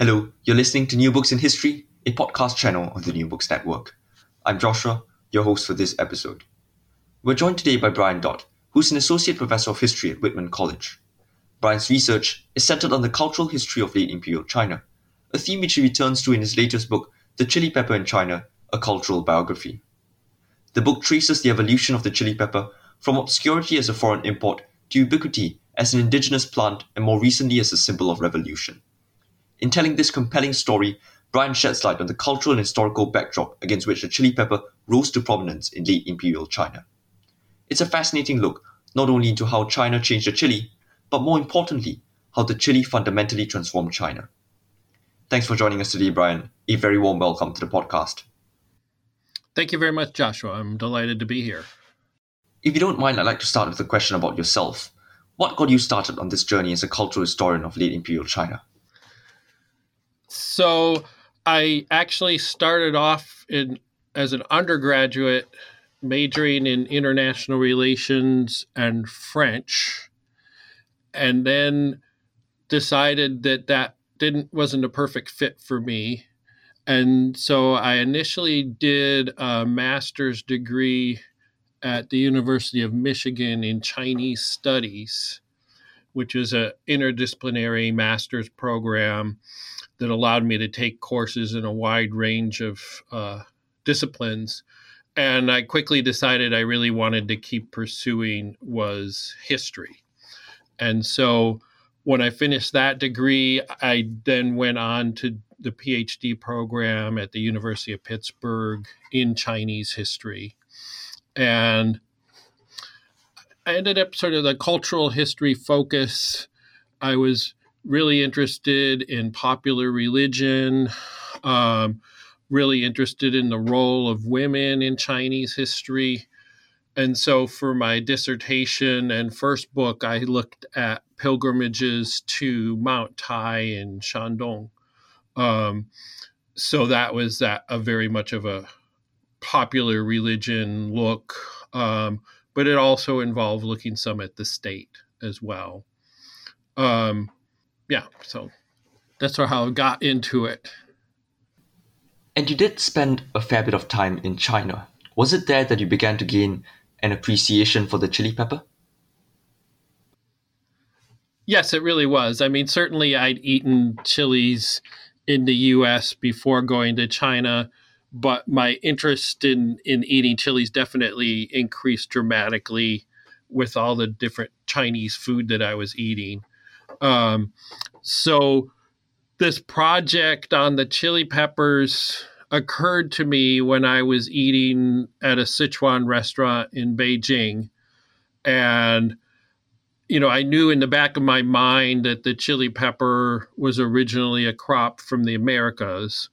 Hello, you're listening to New Books in History, a podcast channel of the New Books Network. I'm Joshua, your host for this episode. We're joined today by Brian Dott, who's an associate professor of history at Whitman College. Brian's research is centered on the cultural history of late imperial China, a theme which he returns to in his latest book, The Chile Pepper in China A Cultural Biography. The book traces the evolution of the chili pepper from obscurity as a foreign import to ubiquity as an indigenous plant and more recently as a symbol of revolution. In telling this compelling story, Brian sheds light on the cultural and historical backdrop against which the chili pepper rose to prominence in late imperial China. It's a fascinating look not only into how China changed the chili, but more importantly, how the chili fundamentally transformed China. Thanks for joining us today, Brian. A very warm welcome to the podcast. Thank you very much, Joshua. I'm delighted to be here. If you don't mind, I'd like to start with a question about yourself. What got you started on this journey as a cultural historian of late imperial China? So I actually started off in as an undergraduate majoring in international relations and French and then decided that that didn't wasn't a perfect fit for me. And so I initially did a master's degree at the University of Michigan in Chinese studies which is an interdisciplinary master's program that allowed me to take courses in a wide range of uh, disciplines. And I quickly decided I really wanted to keep pursuing was history. And so when I finished that degree, I then went on to the PhD program at the University of Pittsburgh in Chinese history. And I ended up sort of the cultural history focus. I was really interested in popular religion, um, really interested in the role of women in Chinese history. And so for my dissertation and first book, I looked at pilgrimages to Mount Tai in Shandong. Um, so that was that a very much of a popular religion look, um, but it also involved looking some at the state as well. Um, yeah, so that's how I got into it. And you did spend a fair bit of time in China. Was it there that you began to gain an appreciation for the chili pepper? Yes, it really was. I mean, certainly I'd eaten chilies in the US before going to China, but my interest in, in eating chilies definitely increased dramatically with all the different Chinese food that I was eating. Um, so this project on the chili peppers occurred to me when I was eating at a Sichuan restaurant in Beijing. And, you know, I knew in the back of my mind that the chili pepper was originally a crop from the Americas.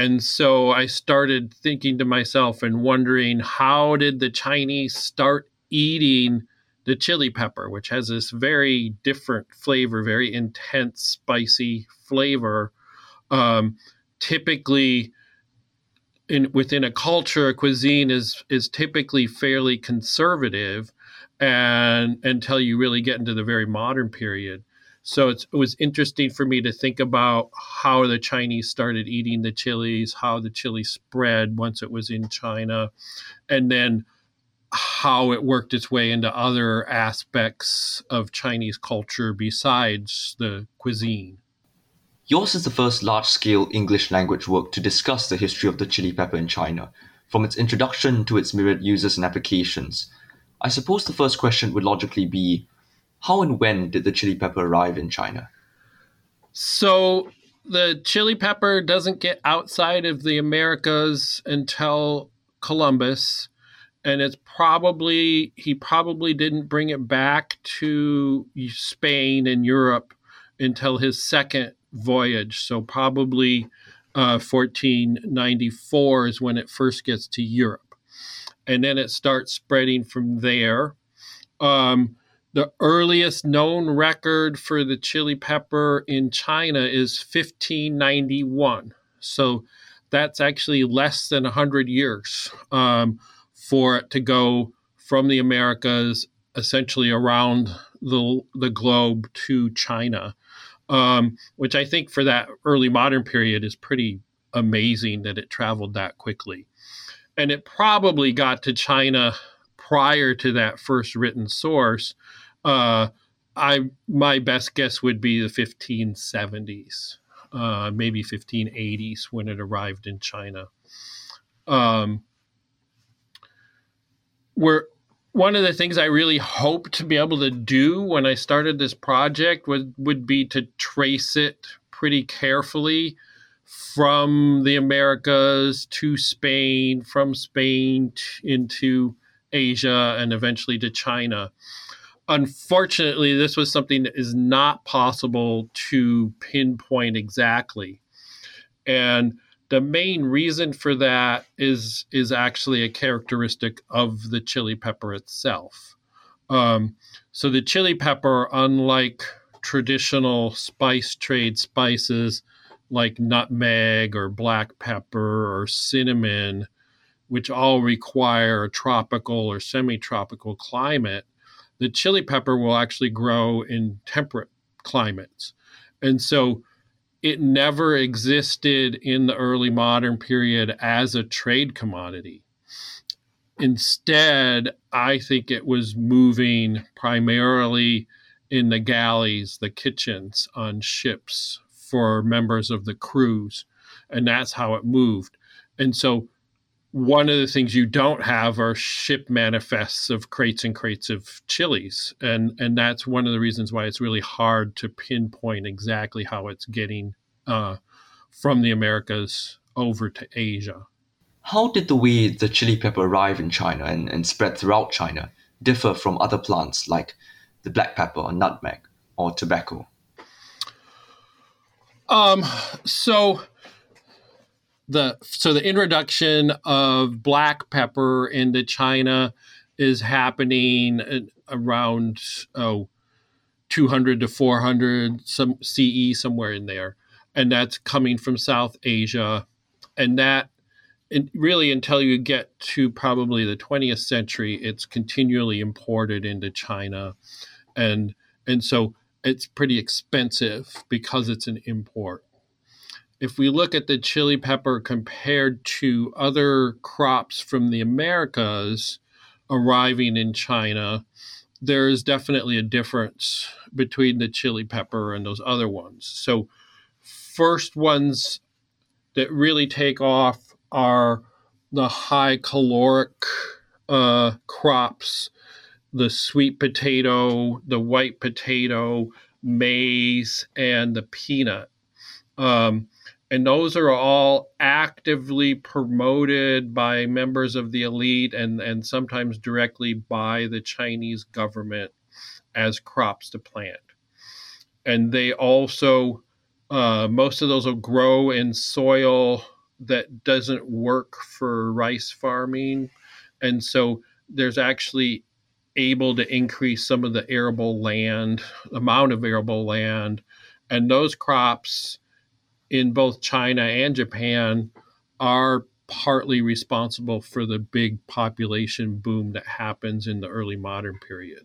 And so I started thinking to myself and wondering how did the Chinese start eating the chili pepper, which has this very different flavor, very intense, spicy flavor. Um, typically, in within a culture, a cuisine is is typically fairly conservative, and until you really get into the very modern period. So it was interesting for me to think about how the Chinese started eating the chilies, how the chili spread once it was in China, and then how it worked its way into other aspects of Chinese culture besides the cuisine. Yours is the first large scale English language work to discuss the history of the chili pepper in China, from its introduction to its myriad uses and applications. I suppose the first question would logically be how and when did the chili pepper arrive in China? So, the chili pepper doesn't get outside of the Americas until Columbus and it's probably he probably didn't bring it back to Spain and Europe until his second voyage. So probably uh, 1494 is when it first gets to Europe. And then it starts spreading from there. Um, the earliest known record for the chili pepper in China is 1591. So that's actually less than 100 years um, for it to go from the Americas essentially around the, the globe to China um, which I think for that early modern period is pretty amazing that it traveled that quickly. And it probably got to China prior to that first written source. Uh, I my best guess would be the 1570s, uh, maybe 1580s when it arrived in China. Um, where one of the things I really hoped to be able to do when I started this project would, would be to trace it pretty carefully from the Americas to Spain, from Spain t- into Asia, and eventually to China. Unfortunately, this was something that is not possible to pinpoint exactly. And the main reason for that is is actually a characteristic of the chili pepper itself. Um, so the chili pepper, unlike traditional spice trade spices like nutmeg or black pepper or cinnamon, which all require a tropical or semi-tropical climate, the chili pepper will actually grow in temperate climates. And so it never existed in the early modern period as a trade commodity. Instead, I think it was moving primarily in the galleys, the kitchens on ships for members of the crews. And that's how it moved. And so one of the things you don't have are ship manifests of crates and crates of chilies. And and that's one of the reasons why it's really hard to pinpoint exactly how it's getting uh, from the americas over to asia. How did the way the chili pepper arrive in china and, and spread throughout china differ from other plants like the black pepper or nutmeg or tobacco? Um so the so the introduction of black pepper into China is happening around oh 200 to 400 some CE somewhere in there. And that's coming from South Asia. And that and really until you get to probably the 20th century it's continually imported into China. And and so it's pretty expensive because it's an import if we look at the chili pepper compared to other crops from the Americas arriving in China, there is definitely a difference between the chili pepper and those other ones. So, first ones that really take off are the high caloric uh, crops the sweet potato, the white potato, maize, and the peanut. Um, and those are all actively promoted by members of the elite and, and sometimes directly by the Chinese government as crops to plant. And they also, uh, most of those will grow in soil that doesn't work for rice farming. And so there's actually able to increase some of the arable land, amount of arable land. And those crops in both China and Japan are partly responsible for the big population boom that happens in the early modern period.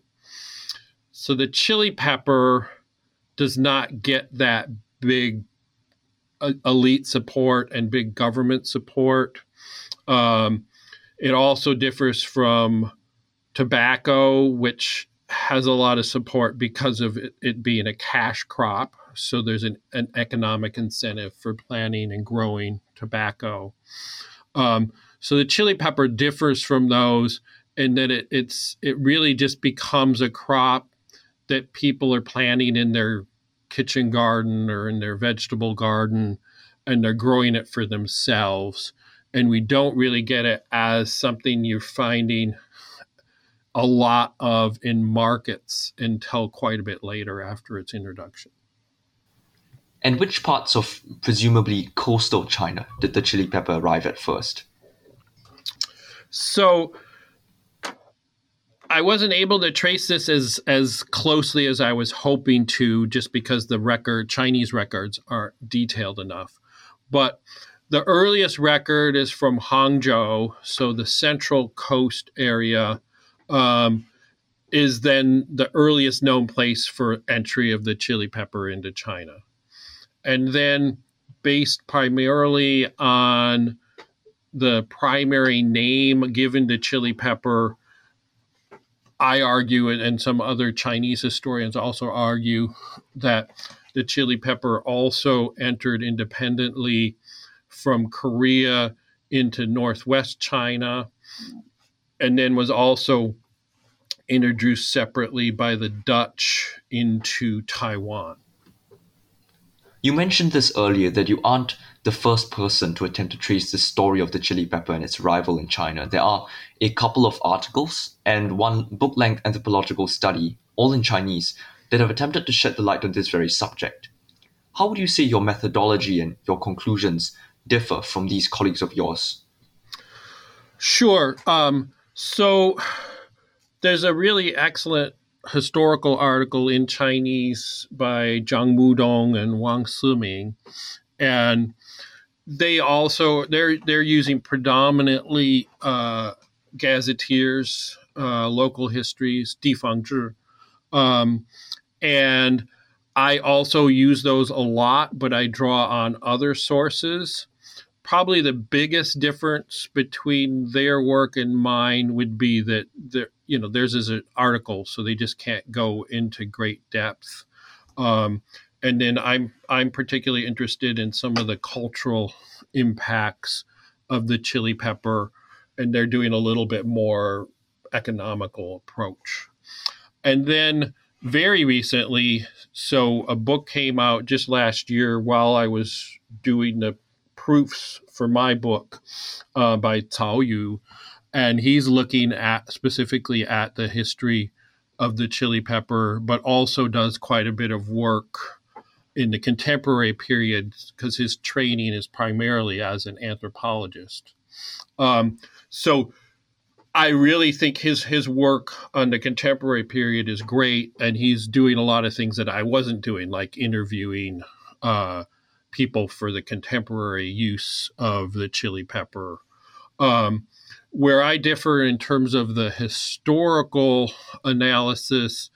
So the chili pepper does not get that big uh, elite support and big government support. Um, it also differs from tobacco, which has a lot of support because of it, it being a cash crop So there's an, an economic incentive for planting and growing tobacco. Um, so the chili pepper differs from those in that it, it's it really just becomes a crop that people are planting in their kitchen garden or in their vegetable garden and they're growing it for themselves and we don't really get it as something you're finding a lot of in markets until quite a bit later after its introduction. And which parts of presumably coastal China did the chili pepper arrive at first? So I wasn't able to trace this as as closely as I was hoping to, just because the record Chinese records aren't detailed enough. But the earliest record is from Hangzhou, so the central coast area um, is then the earliest known place for entry of the chili pepper into China. And then, based primarily on the primary name given to chili pepper, I argue, and some other Chinese historians also argue, that the chili pepper also entered independently from Korea into northwest China and then was also introduced separately by the Dutch into Taiwan. You mentioned this earlier that you aren't the first person to attempt to trace the story of the chili pepper and its arrival in China. There are a couple of articles and one book length anthropological study, all in Chinese, that have attempted to shed the light on this very subject. How would you say your methodology and your conclusions differ from these colleagues of yours? Sure. Um, so there's a really excellent historical article in Chinese by Zhang Mudong and Wang Siming, and they also they're they're using predominantly uh, gazetteers, uh, local histories, Difangzhi, um, and I also use those a lot, but I draw on other sources. Probably the biggest difference between their work and mine would be that there, you know, theirs is an article, so they just can't go into great depth. Um, and then I'm I'm particularly interested in some of the cultural impacts of the chili pepper, and they're doing a little bit more economical approach. And then very recently, so a book came out just last year while I was doing the proofs for my book uh, by Cao Yu, and he's looking at specifically at the history of the chili pepper, but also does quite a bit of work in the contemporary period because his training is primarily as an anthropologist. Um, so I really think his his work on the contemporary period is great, and he's doing a lot of things that I wasn't doing, like interviewing uh, people for the contemporary use of the chili pepper. Um, where I differ in terms of the historical analysis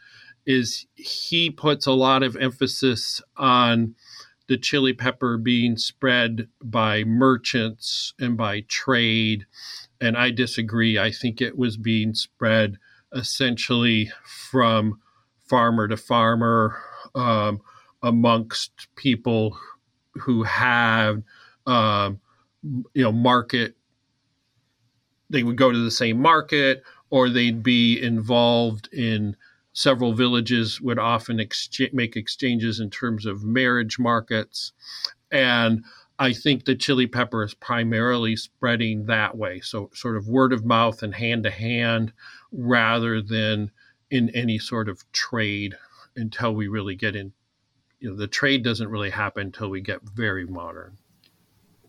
is he puts a lot of emphasis on the chili pepper being spread by merchants and by trade and I disagree. I think it was being spread essentially from farmer to farmer um, amongst people who have, um, you know, market. They would go to the same market, or they'd be involved in several villages. Would often exchange, make exchanges in terms of marriage markets, and I think the chili pepper is primarily spreading that way. So, sort of word of mouth and hand to hand rather than in any sort of trade until we really get in. You know, the trade doesn't really happen until we get very modern.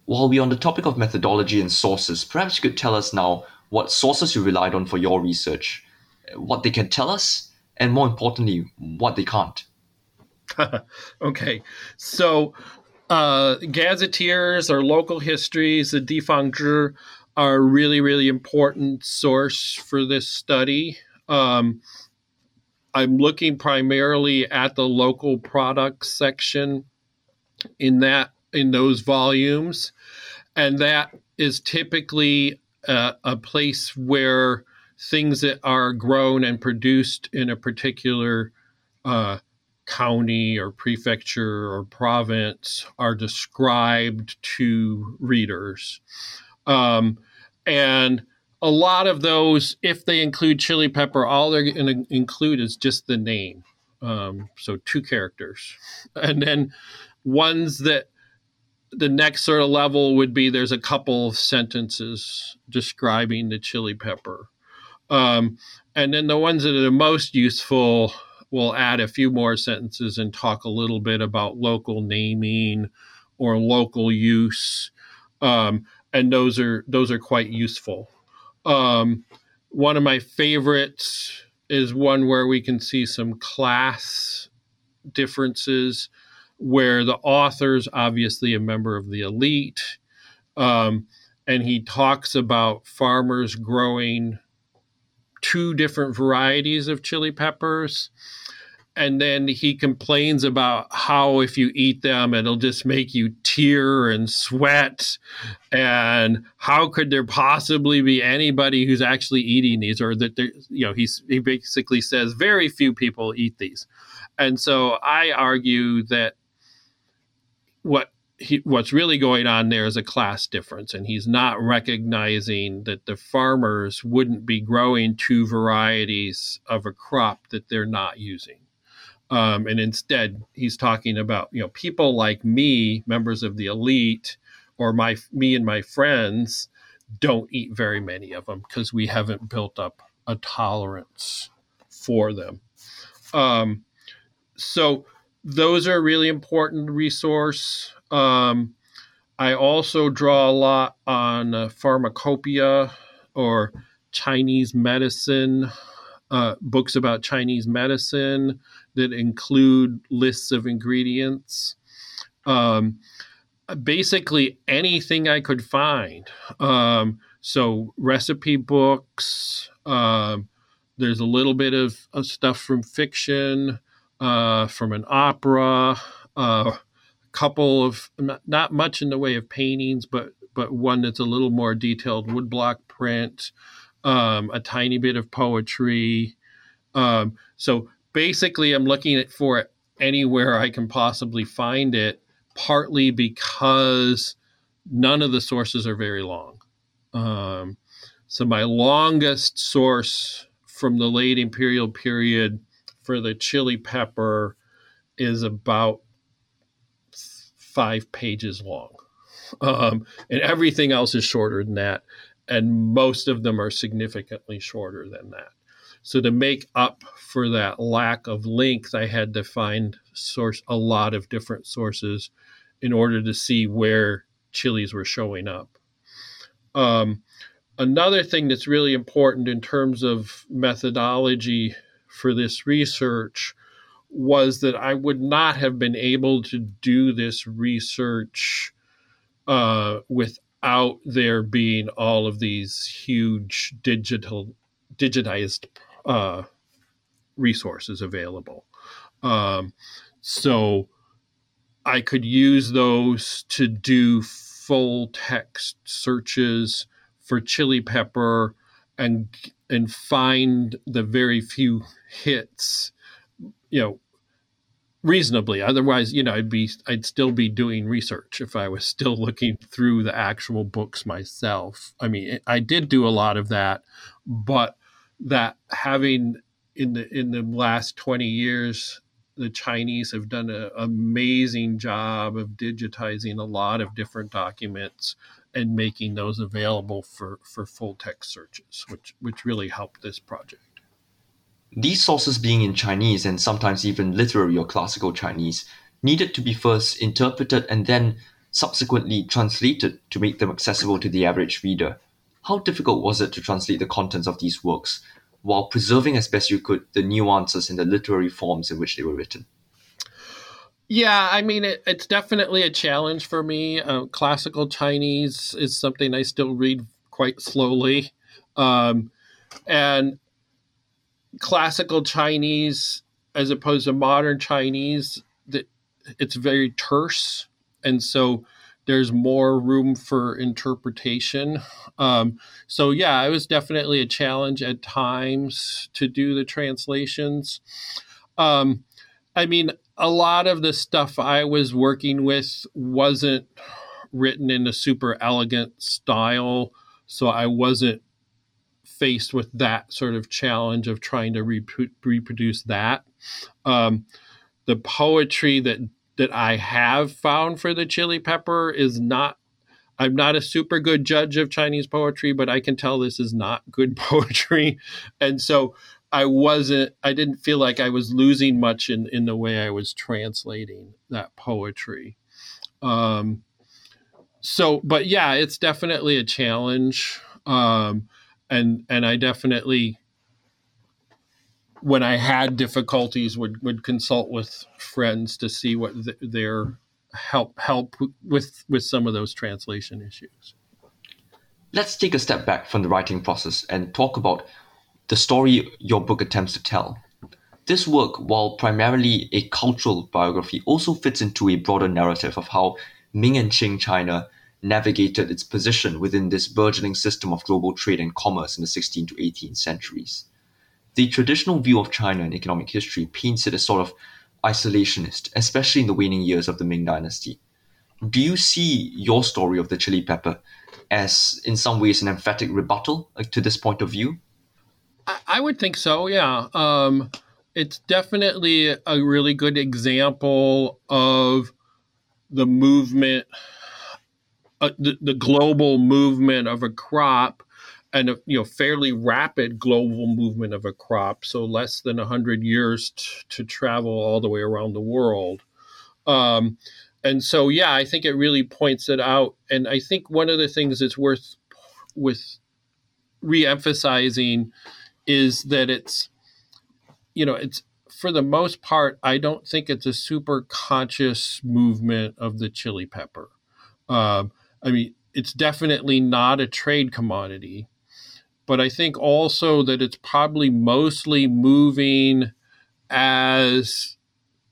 While we're on the topic of methodology and sources, perhaps you could tell us now what sources you relied on for your research, what they can tell us, and more importantly, what they can't. okay. So, uh, gazetteers or local histories, the Difangzhi, are a really, really important source for this study. Um, I'm looking primarily at the local products section in that in those volumes, and that is typically a, a place where things that are grown and produced in a particular uh, county or prefecture or province are described to readers. Um, and a lot of those, if they include chili pepper, all they're going to include is just the name. Um, so two characters. And then ones that the next sort of level would be there's a couple of sentences describing the chili pepper. Um, and then the ones that are the most useful will add a few more sentences and talk a little bit about local naming or local use. Um, and those are those are quite useful. Um, one of my favorites is one where we can see some class differences where the author's obviously a member of the elite. Um, and he talks about farmers growing two different varieties of chili peppers and then he complains about how if you eat them it'll just make you tear and sweat and how could there possibly be anybody who's actually eating these or that there you know he's he basically says very few people eat these and so i argue that what he, what's really going on there is a class difference, and he's not recognizing that the farmers wouldn't be growing two varieties of a crop that they're not using. Um, and instead, he's talking about you know people like me, members of the elite, or my me and my friends don't eat very many of them because we haven't built up a tolerance for them. Um, so those are a really important resource. Um, I also draw a lot on uh, pharmacopoeia or Chinese medicine, uh, books about Chinese medicine that include lists of ingredients. Um, basically anything I could find. Um, so recipe books. Um, there's a little bit of, of stuff from fiction, uh, from an opera. Uh, a couple of not, not much in the way of paintings, but but one that's a little more detailed woodblock print. Um, a tiny bit of poetry. Um, so basically I'm looking for it anywhere I can possibly find it, partly because none of the sources are very long. Um, so my longest source from the late imperial period for the chili pepper is about five pages long. Um, and everything else is shorter than that. And most of them are significantly shorter than that. So to make up for that lack of length, I had to find source a lot of different sources in order to see where chilies were showing up. Um, another thing that's really important in terms of methodology for this research was that I would not have been able to do this research uh, without there being all of these huge digital digitized uh, resources available. Um, so I could use those to do full text searches for chili pepper and and find the very few hits, you know, reasonably. Otherwise, you know, I'd be I'd still be doing research if I was still looking through the actual books myself. I mean, I did do a lot of that, but that having in the in the last 20 years the chinese have done an amazing job of digitizing a lot of different documents and making those available for for full text searches which which really helped this project. These sources being in chinese and sometimes even literary or classical chinese needed to be first interpreted and then subsequently translated to make them accessible to the average reader how difficult was it to translate the contents of these works while preserving as best you could the nuances and the literary forms in which they were written? Yeah, I mean, it, it's definitely a challenge for me. Uh, classical Chinese is something I still read quite slowly. Um, and classical Chinese, as opposed to modern Chinese, it's very terse. And so there's more room for interpretation. Um, so yeah, it was definitely a challenge at times to do the translations. Um, I mean, a lot of the stuff I was working with wasn't written in a super elegant style, so I wasn't faced with that sort of challenge of trying to reproduce that. Um, the poetry that that I have found for the chili pepper is not I'm not a super good judge of Chinese poetry, but I can tell this is not good poetry. And so I wasn't, I didn't feel like I was losing much in, in the way I was translating that poetry. Um, so, but yeah, it's definitely a challenge. Um, and, and I definitely, when I had difficulties, would, would consult with friends to see what th- their help help with with some of those translation issues. Let's take a step back from the writing process and talk about the story your book attempts to tell. This work, while primarily a cultural biography, also fits into a broader narrative of how Ming and Qing China navigated its position within this burgeoning system of global trade and commerce in the 16th to 18th centuries. The traditional view of China in economic history paints it as sort of isolationist, especially in the waning years of the Ming Dynasty. Do you see your story of the chili pepper as, in some ways, an emphatic rebuttal to this point of view? I would think so, yeah. Um, it's definitely a really good example of the movement, uh, the, the global movement of a crop and a you know fairly rapid global movement of a crop, so less than hundred years t- to travel all the way around the world. Um, and so, yeah, I think it really points it out. And I think one of the things that's worth with re-emphasizing is that it's, you know, it's for the most part, I don't think it's a super conscious movement of the chili pepper. Um, I mean, it's definitely not a trade commodity but I think also that it's probably mostly moving as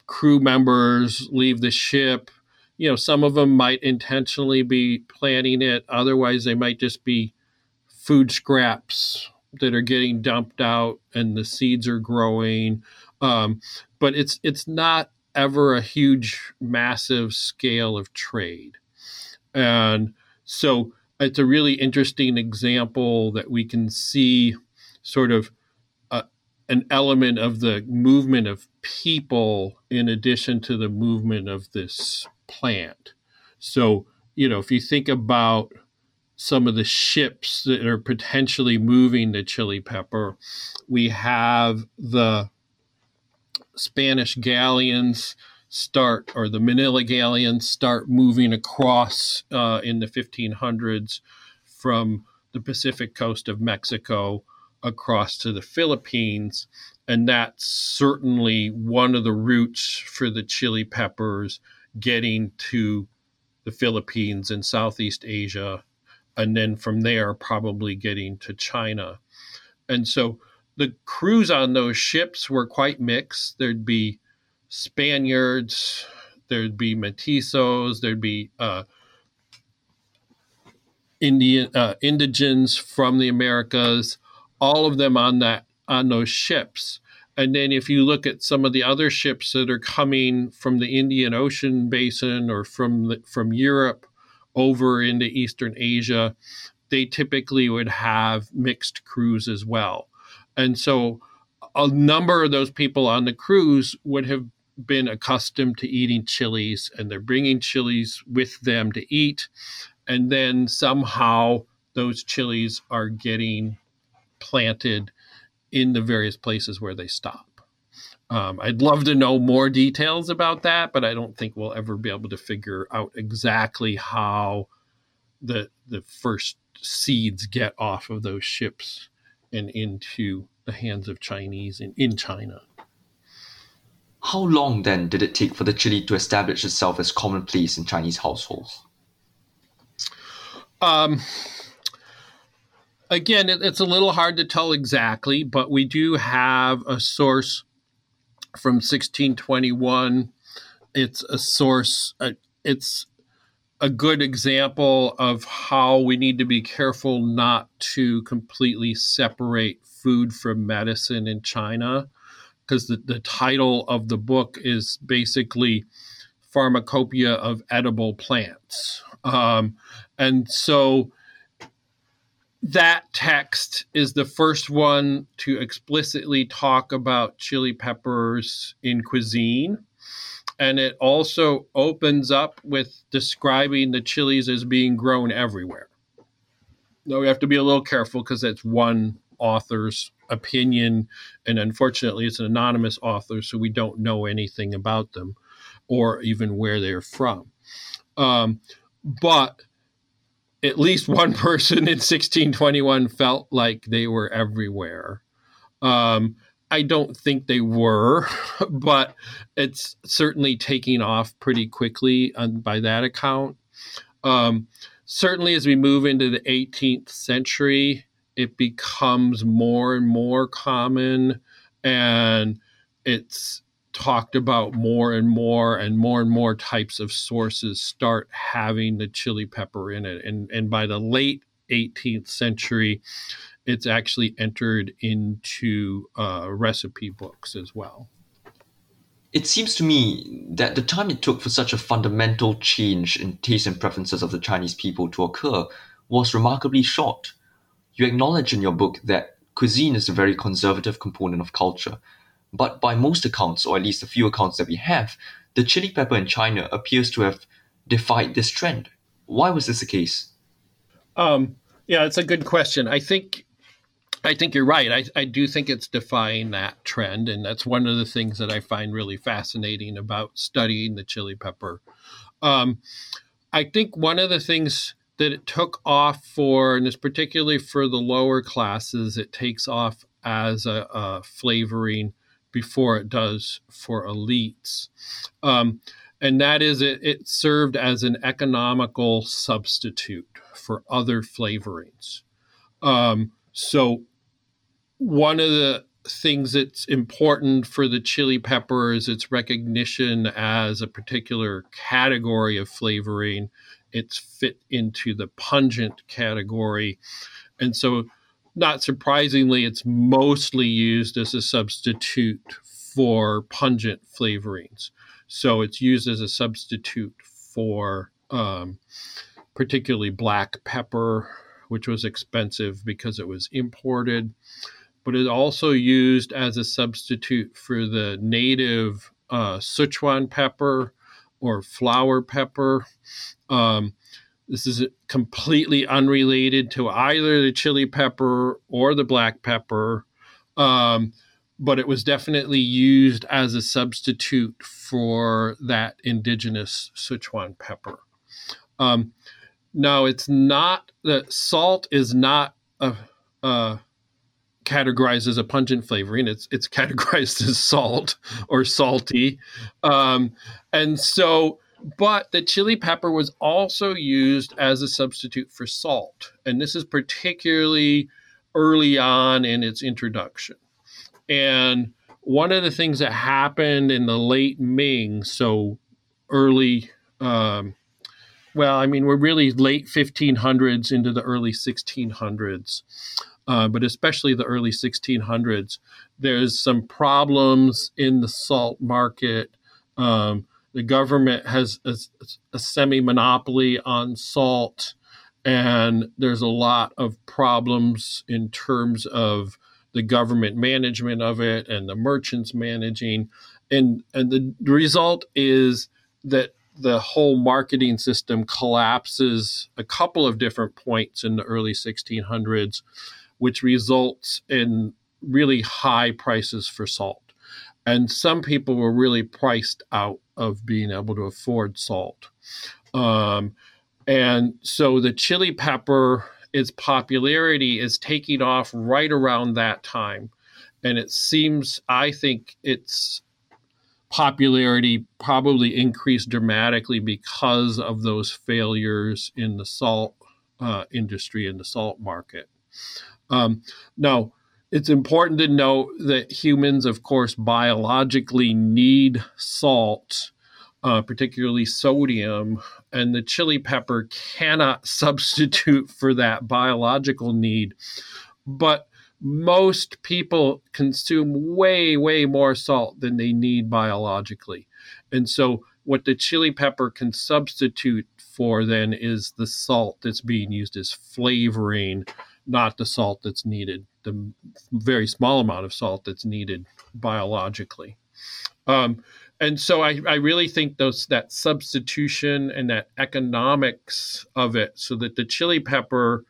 crew members leave the ship. You know, some of them might intentionally be planning it, otherwise, they might just be food scraps that are getting dumped out and the seeds are growing. Um, but it's it's not ever a huge, massive scale of trade. And so it's a really interesting example that we can see sort of uh, an element of the movement of people in addition to the movement of this plant. So, you know, if you think about some of the ships that are potentially moving the chili pepper, we have the Spanish galleons start, or the Manila galleons start moving across uh, in the 1500s from the Pacific coast of Mexico across to the Philippines. And that's certainly one of the routes for the chili peppers getting to the Philippines and Southeast Asia. And then from there, probably getting to China. And so the crews on those ships were quite mixed. There'd be Spaniards, there'd be mestizos, there'd be uh, Indian uh, indigens from the Americas, all of them on that on those ships. And then if you look at some of the other ships that are coming from the Indian Ocean basin or from the, from Europe over into Eastern Asia, they typically would have mixed crews as well. And so a number of those people on the crews would have been accustomed to eating chilies and they're bringing chilies with them to eat. And then somehow those chilies are getting planted in the various places where they stop. Um, I'd love to know more details about that, but I don't think we'll ever be able to figure out exactly how the the first seeds get off of those ships and into the hands of Chinese in, in China. How long then did it take for the chili to establish itself as commonplace in Chinese households? Um, again, it, it's a little hard to tell exactly, but we do have a source from 1621. It's a source, uh, it's a good example of how we need to be careful not to completely separate food from medicine in China because the, the title of the book is basically Pharmacopoeia of Edible Plants. Um, and so that text is the first one to explicitly talk about chili peppers in cuisine. And it also opens up with describing the chilies as being grown everywhere. Now we have to be a little careful because that's one author's opinion. And unfortunately, it's an anonymous author, so we don't know anything about them or even where they're from. Um, but at least one person in 1621 felt like they were everywhere. Um, I don't think they were, but it's certainly taking off pretty quickly on, by that account. Um, certainly, as we move into the 18th century, it becomes more and more common and it's talked about more and more and more and more types of sources start having the chili pepper in it and and by the late 18th century it's actually entered into uh, recipe books as well it seems to me that the time it took for such a fundamental change in taste and preferences of the Chinese people to occur was remarkably short. You acknowledge in your book that cuisine is a very conservative component of culture, but by most accounts, or at least a few accounts that we have, the chili pepper in China appears to have defied this trend. Why was this the case? Um, yeah, it's a good question. I think I think you're right. I, I do think it's defying that trend, and that's one of the things that I find really fascinating about studying the chili pepper. Um, I think one of the things that it took off for, and it's particularly for the lower classes, it takes off as a, a flavoring before it does for elites. Um, and that is it, it served as an economical substitute for other flavorings. Um, so, one of the things that's important for the chili pepper is its recognition as a particular category of flavoring. It's fit into the pungent category. And so not surprisingly, it's mostly used as a substitute for pungent flavorings. So it's used as a substitute for um, particularly black pepper, which was expensive because it was imported. But it's also used as a substitute for the native uh, Sichuan pepper or flower pepper. Um, this is completely unrelated to either the chili pepper or the black pepper, um, but it was definitely used as a substitute for that indigenous Sichuan pepper. Um, now, it's not that salt is not a, a categorized as a pungent flavoring. It's it's categorized as salt or salty, um, and so but the chili pepper was also used as a substitute for salt. And this is particularly early on in its introduction. And one of the things that happened in the late Ming, so early, um, well, I mean, we're really late 1500s into the early 1600s, uh, but especially the early 1600s, there's some problems in the salt market. Um, the government has a, a semi monopoly on salt, and there's a lot of problems in terms of the government management of it and the merchants managing. And, and the result is that the whole marketing system collapses a couple of different points in the early 1600s, which results in really high prices for salt. And some people were really priced out of being able to afford salt. Um, and so the chili pepper, its popularity is taking off right around that time. And it seems, I think its popularity probably increased dramatically because of those failures in the salt uh, industry and the salt market. Um, now, it's important to note that humans, of course, biologically need salt, uh, particularly sodium, and the chili pepper cannot substitute for that biological need. But most people consume way, way more salt than they need biologically. And so, what the chili pepper can substitute for then is the salt that's being used as flavoring, not the salt that's needed, the very small amount of salt that's needed biologically. Um, and so I, I really think those that substitution and that economics of it so that the chili pepper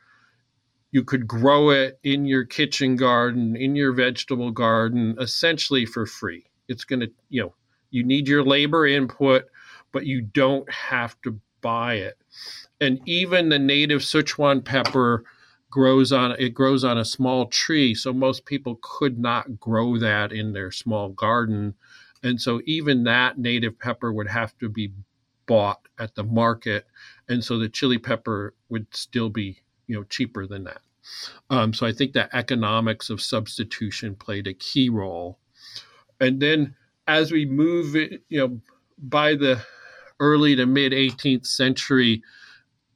you could grow it in your kitchen garden in your vegetable garden essentially for free it's going to you know you need your labor input but you don't have to buy it and even the native sichuan pepper grows on it grows on a small tree so most people could not grow that in their small garden and so even that native pepper would have to be bought at the market. And so the chili pepper would still be, you know, cheaper than that. Um, so I think that economics of substitution played a key role. And then as we move, it, you know, by the early to mid 18th century,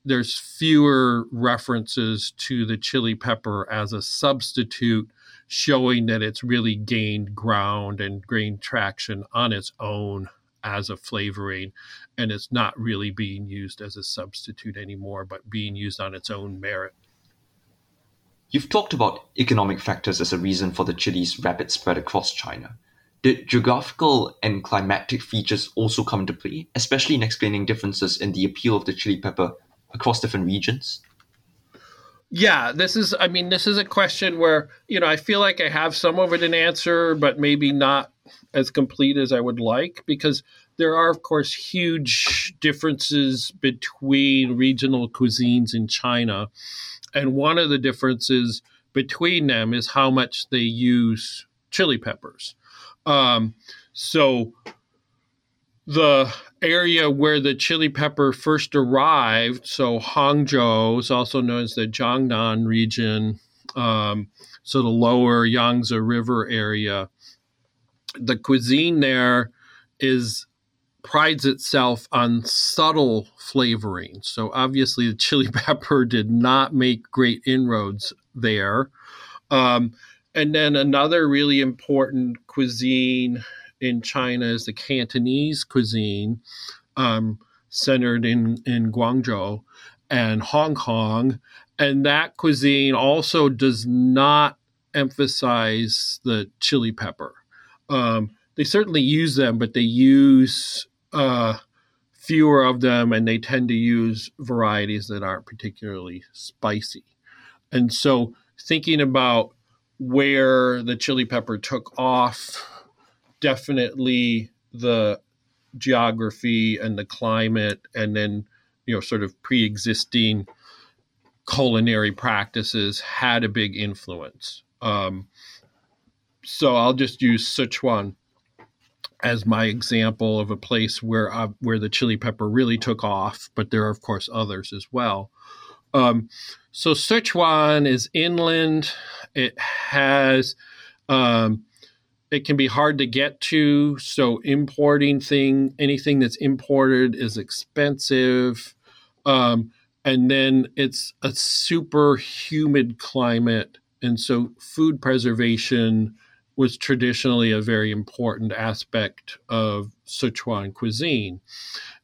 there's fewer references to the chili pepper as a substitute showing that it's really gained ground and gained traction on its own as a flavoring and it's not really being used as a substitute anymore but being used on its own merit. You've talked about economic factors as a reason for the chili's rapid spread across china. Did geographical and climatic features also come into play especially in explaining differences in the appeal of the chili pepper across different regions yeah, this is, I mean, this is a question where, you know, I feel like I have some of it an answer, but maybe not as complete as I would like because there are, of course, huge differences between regional cuisines in China. And one of the differences between them is how much they use chili peppers. Um, so the area where the chili pepper first arrived, so Hangzhou is also known as the Jiangnan region, um, so the lower Yangtze River area. The cuisine there is prides itself on subtle flavoring. So obviously, the chili pepper did not make great inroads there. Um, and then another really important cuisine in China is the Cantonese cuisine, um, centered in, in Guangzhou and Hong Kong. And that cuisine also does not emphasize the chili pepper. Um, they certainly use them, but they use uh, fewer of them and they tend to use varieties that aren't particularly spicy. And so, thinking about where the chili pepper took off definitely the geography and the climate, and then you know, sort of pre-existing culinary practices had a big influence. Um, so I'll just use Sichuan as my example of a place where where the chili pepper really took off, but there are of course others as well. Um, so Sichuan is inland. It has um, it can be hard to get to. So importing thing anything that's imported is expensive. Um, and then it's a super humid climate. And so food preservation was traditionally a very important aspect of sichuan cuisine.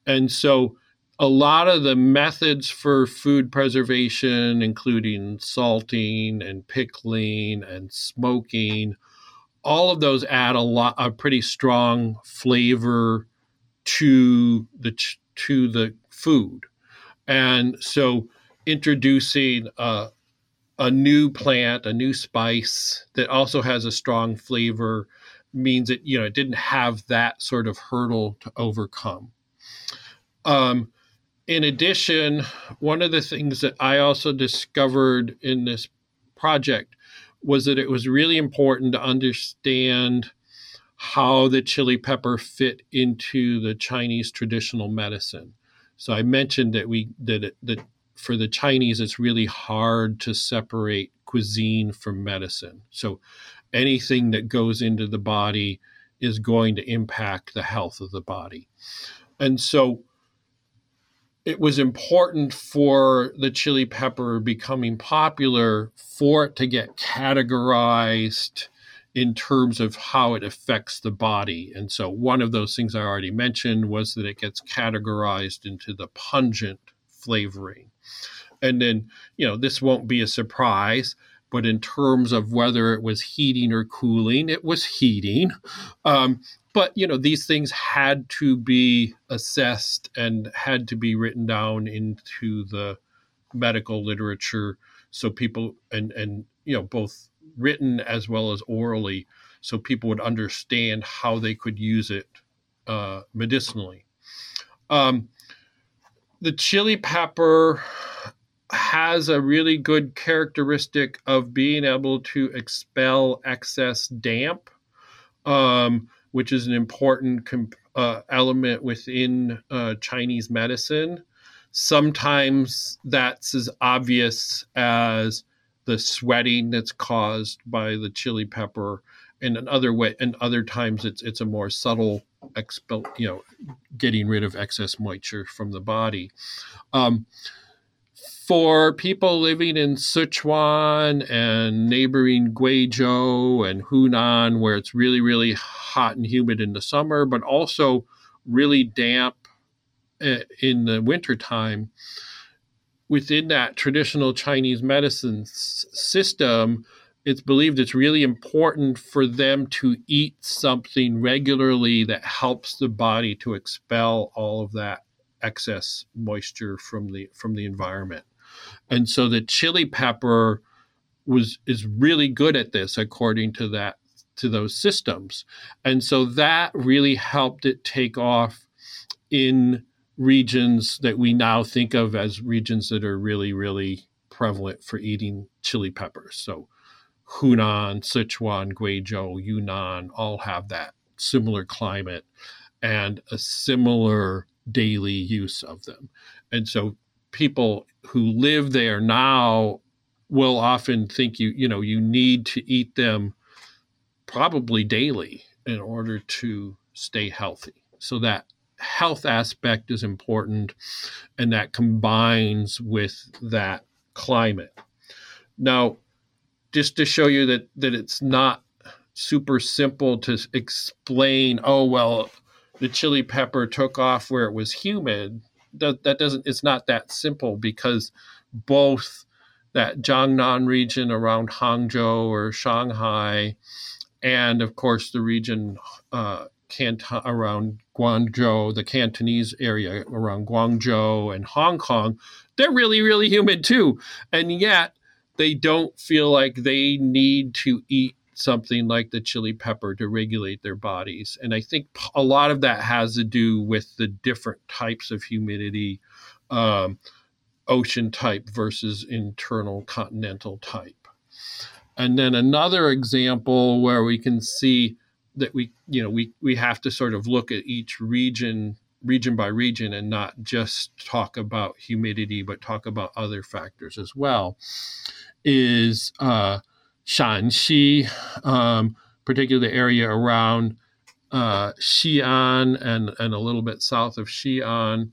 And so a lot of the methods for food preservation including salting and pickling and smoking all of those add a lot a pretty strong flavor to the to the food. And so introducing a, a new plant a new spice that also has a strong flavor means that you know it didn't have that sort of hurdle to overcome. Um, in addition one of the things that i also discovered in this project was that it was really important to understand how the chili pepper fit into the Chinese traditional medicine. So I mentioned that we that it, that for the Chinese it's really hard to separate cuisine from medicine. So anything that goes into the body is going to impact the health of the body. And so it was important for the chili pepper becoming popular for it to get categorized in terms of how it affects the body. And so, one of those things I already mentioned was that it gets categorized into the pungent flavoring. And then, you know, this won't be a surprise, but in terms of whether it was heating or cooling, it was heating. Um, but, you know, these things had to be assessed and had to be written down into the medical literature so people and and you know both written as well as orally so people would understand how they could use it uh, medicinally. Um, the chili pepper has a really good characteristic of being able to expel excess damp, um, which is an important comp- uh, element within uh, Chinese medicine. Sometimes that's as obvious as the sweating that's caused by the chili pepper, and in other way, and other times it's it's a more subtle expel, you know, getting rid of excess moisture from the body. Um, for people living in Sichuan and neighboring Guizhou and Hunan, where it's really, really hot and humid in the summer, but also really damp eh, in the wintertime, within that traditional Chinese medicine s- system, it's believed it's really important for them to eat something regularly that helps the body to expel all of that excess moisture from the from the environment and so the chili pepper was is really good at this according to that to those systems and so that really helped it take off in regions that we now think of as regions that are really really prevalent for eating chili peppers so Hunan, Sichuan, Guizhou, Yunnan all have that similar climate and a similar daily use of them. And so people who live there now will often think you you know you need to eat them probably daily in order to stay healthy. So that health aspect is important and that combines with that climate. Now just to show you that that it's not super simple to explain oh well the chili pepper took off where it was humid that, doesn't it's not that simple because both that Jiangnan region around Hangzhou or Shanghai, and of course the region uh, around Guangzhou, the Cantonese area around Guangzhou and Hong Kong, they're really, really humid too. And yet they don't feel like they need to eat something like the chili pepper to regulate their bodies. And I think a lot of that has to do with the different types of humidity, um, ocean type versus internal continental type. And then another example where we can see that we, you know, we, we have to sort of look at each region region by region and not just talk about humidity, but talk about other factors as well, is uh, Shaanxi, um, particularly the area around uh, Xi'an and, and a little bit south of Xi'an.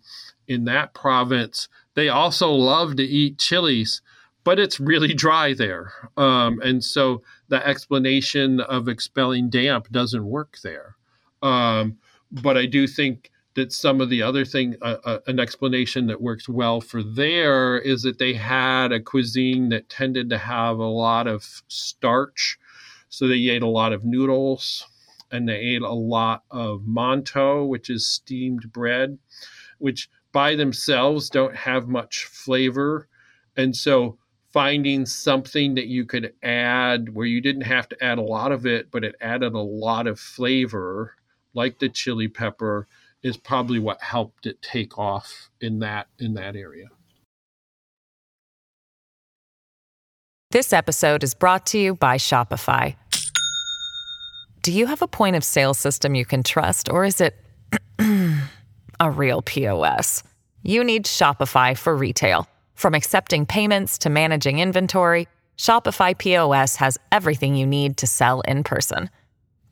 In that province, they also love to eat chilies, but it's really dry there. Um, and so the explanation of expelling damp doesn't work there. Um, but I do think that some of the other thing, uh, uh, an explanation that works well for there is that they had a cuisine that tended to have a lot of starch. So they ate a lot of noodles and they ate a lot of mantou, which is steamed bread, which by themselves don't have much flavor. And so finding something that you could add where you didn't have to add a lot of it, but it added a lot of flavor, like the chili pepper is probably what helped it take off in that in that area. This episode is brought to you by Shopify. Do you have a point of sale system you can trust or is it a real POS? You need Shopify for retail. From accepting payments to managing inventory, Shopify POS has everything you need to sell in person.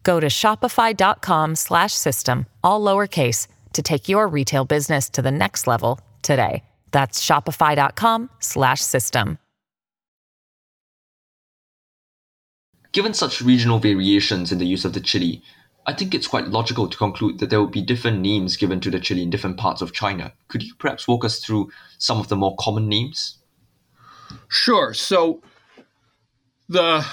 Go to shopify.com slash system, all lowercase to take your retail business to the next level today. That's shopify.com slash system. Given such regional variations in the use of the chili, I think it's quite logical to conclude that there will be different names given to the chili in different parts of China. Could you perhaps walk us through some of the more common names? Sure. So the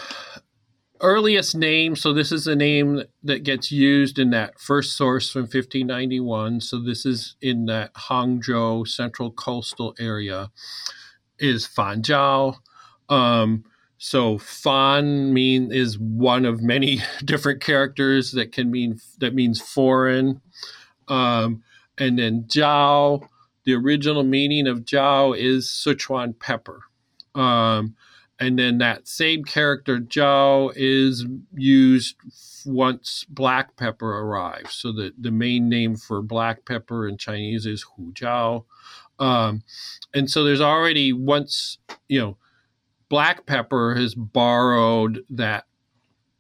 earliest name, so this is a name that gets used in that first source from 1591. So this is in that Hangzhou central coastal area, is Fanjiao. Um, so fan mean is one of many different characters that can mean that means foreign. Um, and then Jiao, the original meaning of Jiao is Sichuan pepper. Um, and then that same character Jiao is used once black pepper arrives. So the, the main name for black pepper in Chinese is Hu Jiao. Um, and so there's already once, you know, black pepper has borrowed that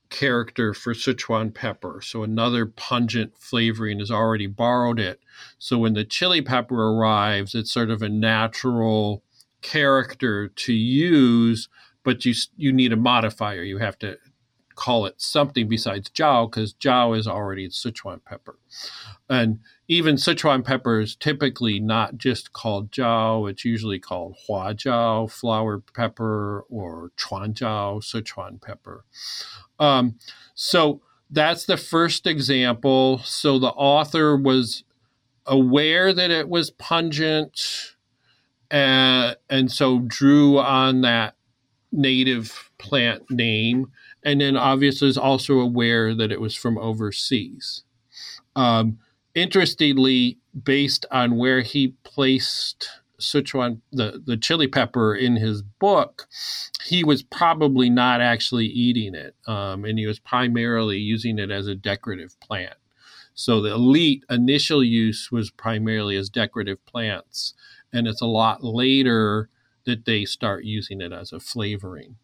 character for Sichuan pepper. So another pungent flavoring has already borrowed it. So when the chili pepper arrives, it's sort of a natural character to use, but you you need a modifier. You have to call it something besides Jiao because Jiao is already Sichuan pepper. And even Sichuan pepper is typically not just called Jiao, it's usually called Hua Jiao, flower pepper, or Chuan Jiao, Sichuan pepper. Um, so that's the first example. So the author was aware that it was pungent and, uh, and so drew on that native plant name and then obviously is also aware that it was from overseas. Um, interestingly, based on where he placed Sichuan, the, the chili pepper in his book, he was probably not actually eating it. Um, and he was primarily using it as a decorative plant. So the elite initial use was primarily as decorative plants. And it's a lot later that they start using it as a flavoring.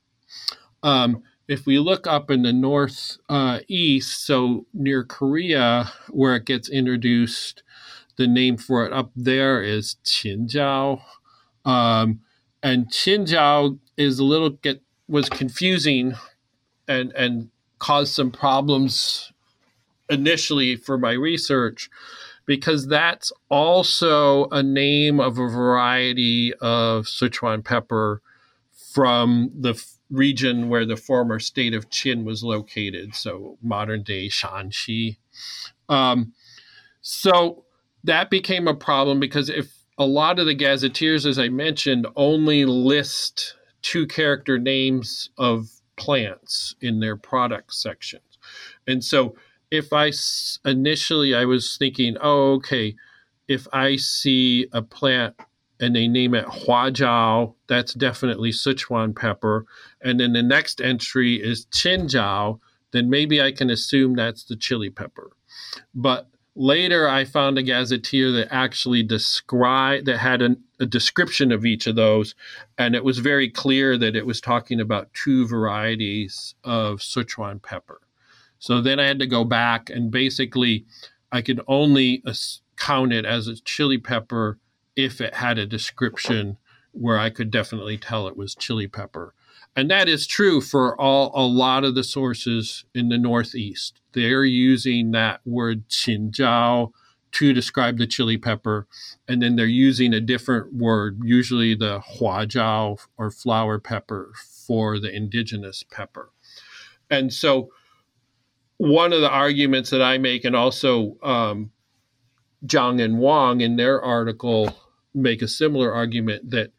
Um, if we look up in the north uh, east, so near Korea, where it gets introduced, the name for it up there is Qinjiao. Um, and Qinjiao is a little get was confusing and and caused some problems initially for my research because that's also a name of a variety of Sichuan pepper from the region where the former state of Qin was located, so modern day Shaanxi. Um, so that became a problem because if a lot of the gazetteers, as I mentioned, only list two character names of plants in their product sections. And so if I initially I was thinking, oh, okay, if I see a plant and they name it Huajiao, that's definitely Sichuan pepper. And then the next entry is Qinjiao, then maybe I can assume that's the chili pepper. But later I found a gazetteer that actually described that had an, a description of each of those, and it was very clear that it was talking about two varieties of Sichuan pepper. So then I had to go back and basically I could only uh, count it as a chili pepper if it had a description where I could definitely tell it was chili pepper. And that is true for all a lot of the sources in the Northeast. They're using that word qinjiao to describe the chili pepper, and then they're using a different word, usually the huajiao or flower pepper, for the indigenous pepper. And so, one of the arguments that I make, and also um, Zhang and Wang in their article make a similar argument that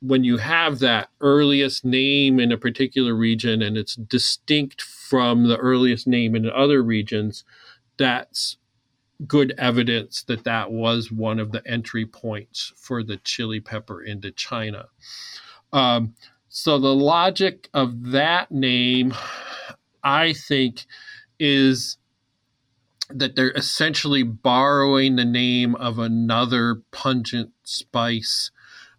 when you have that earliest name in a particular region and it's distinct from the earliest name in other regions, that's good evidence that that was one of the entry points for the chili pepper into China. Um, so the logic of that name, I think, is that they're essentially borrowing the name of another pungent spice,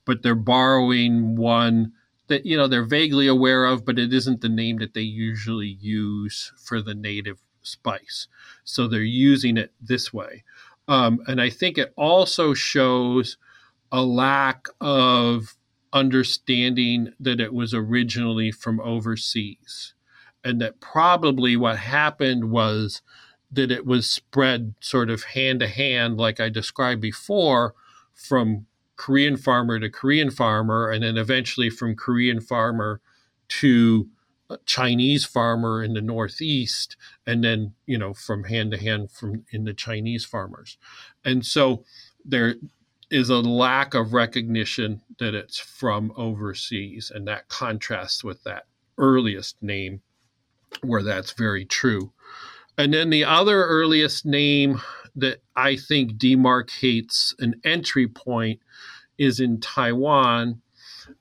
but they're borrowing one that you know they're vaguely aware of, but it isn't the name that they usually use for the native spice. So they're using it this way, um, and I think it also shows a lack of understanding that it was originally from overseas. And that probably what happened was that it was spread sort of hand to hand, like I described before, from Korean farmer to Korean farmer, and then eventually from Korean farmer to Chinese farmer in the Northeast, and then you know from hand to hand from in the Chinese farmers, and so there is a lack of recognition that it's from overseas, and that contrasts with that earliest name, where that's very true. And then the other earliest name that I think demarcates an entry point is in Taiwan,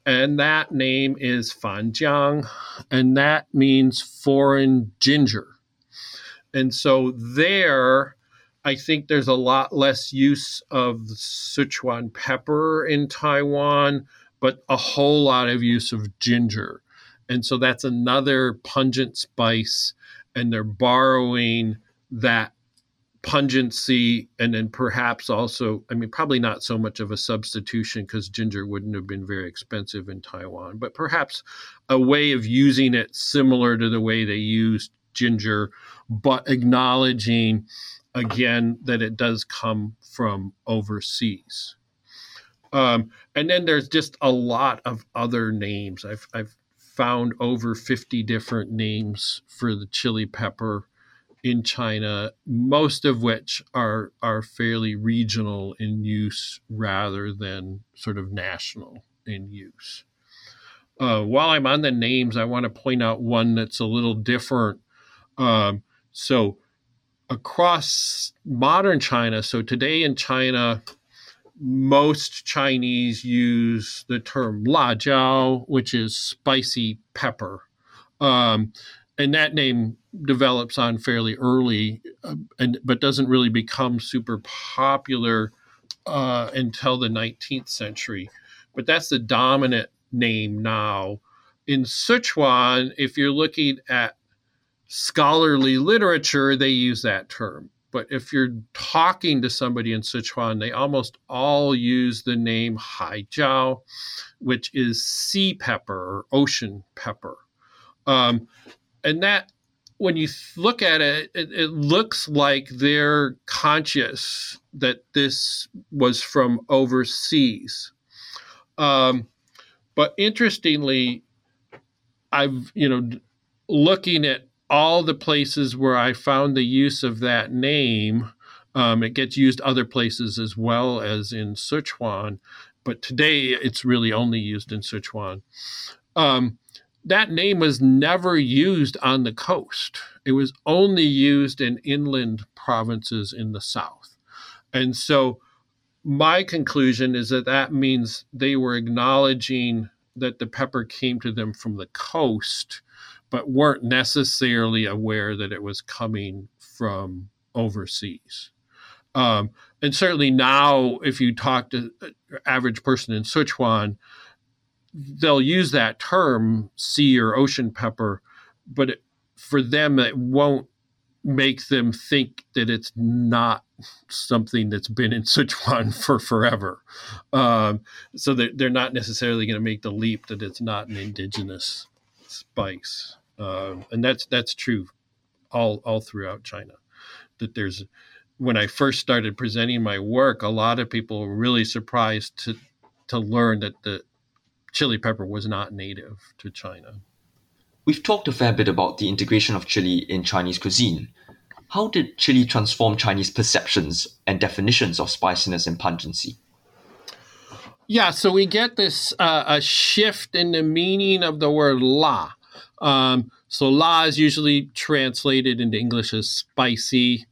and that name is Fanjiang, and that means foreign ginger. And so there, I think there's a lot less use of Sichuan pepper in Taiwan, but a whole lot of use of ginger. And so that's another pungent spice, and they're borrowing that pungency and then perhaps also i mean probably not so much of a substitution because ginger wouldn't have been very expensive in taiwan but perhaps a way of using it similar to the way they used ginger but acknowledging again that it does come from overseas. Um, and then there's just a lot of other names. I've, I've found over 50 different names for the chili pepper in China, most of which are are fairly regional in use rather than sort of national in use. Uh, while I'm on the names, I want to point out one that's a little different. Um, so, across modern China, so today in China, most Chinese use the term la jiao, which is spicy pepper. Um, and that name develops on fairly early, uh, and but doesn't really become super popular uh, until the 19th century. But that's the dominant name now. In Sichuan, if you're looking at scholarly literature, they use that term. But if you're talking to somebody in Sichuan, they almost all use the name Haijiao, which is sea pepper or ocean pepper. Um, and that when you look at it, it, it, looks like they're conscious that this was from overseas. Um, but interestingly, I've, you know, looking at all the places where I found the use of that name, um, it gets used other places as well as in Sichuan, but today it's really only used in Sichuan. Um, that name was never used on the coast. It was only used in inland provinces in the south. And so my conclusion is that that means they were acknowledging that the pepper came to them from the coast, but weren't necessarily aware that it was coming from overseas. Um, and certainly now, if you talk to an average person in Sichuan, they'll use that term sea or ocean pepper, but it, for them, it won't make them think that it's not something that's been in Sichuan for forever. Um, so they're, they're not necessarily going to make the leap that it's not an indigenous spice. Uh, and that's that's true all all throughout China. That there's when I first started presenting my work, a lot of people were really surprised to to learn that the chili pepper was not native to China. We've talked a fair bit about the integration of chili in Chinese cuisine. How did chili transform Chinese perceptions and definitions of spiciness and pungency? Yeah, so we get this uh, a shift in the meaning of the word la. Um, so la is usually translated into English as spicy.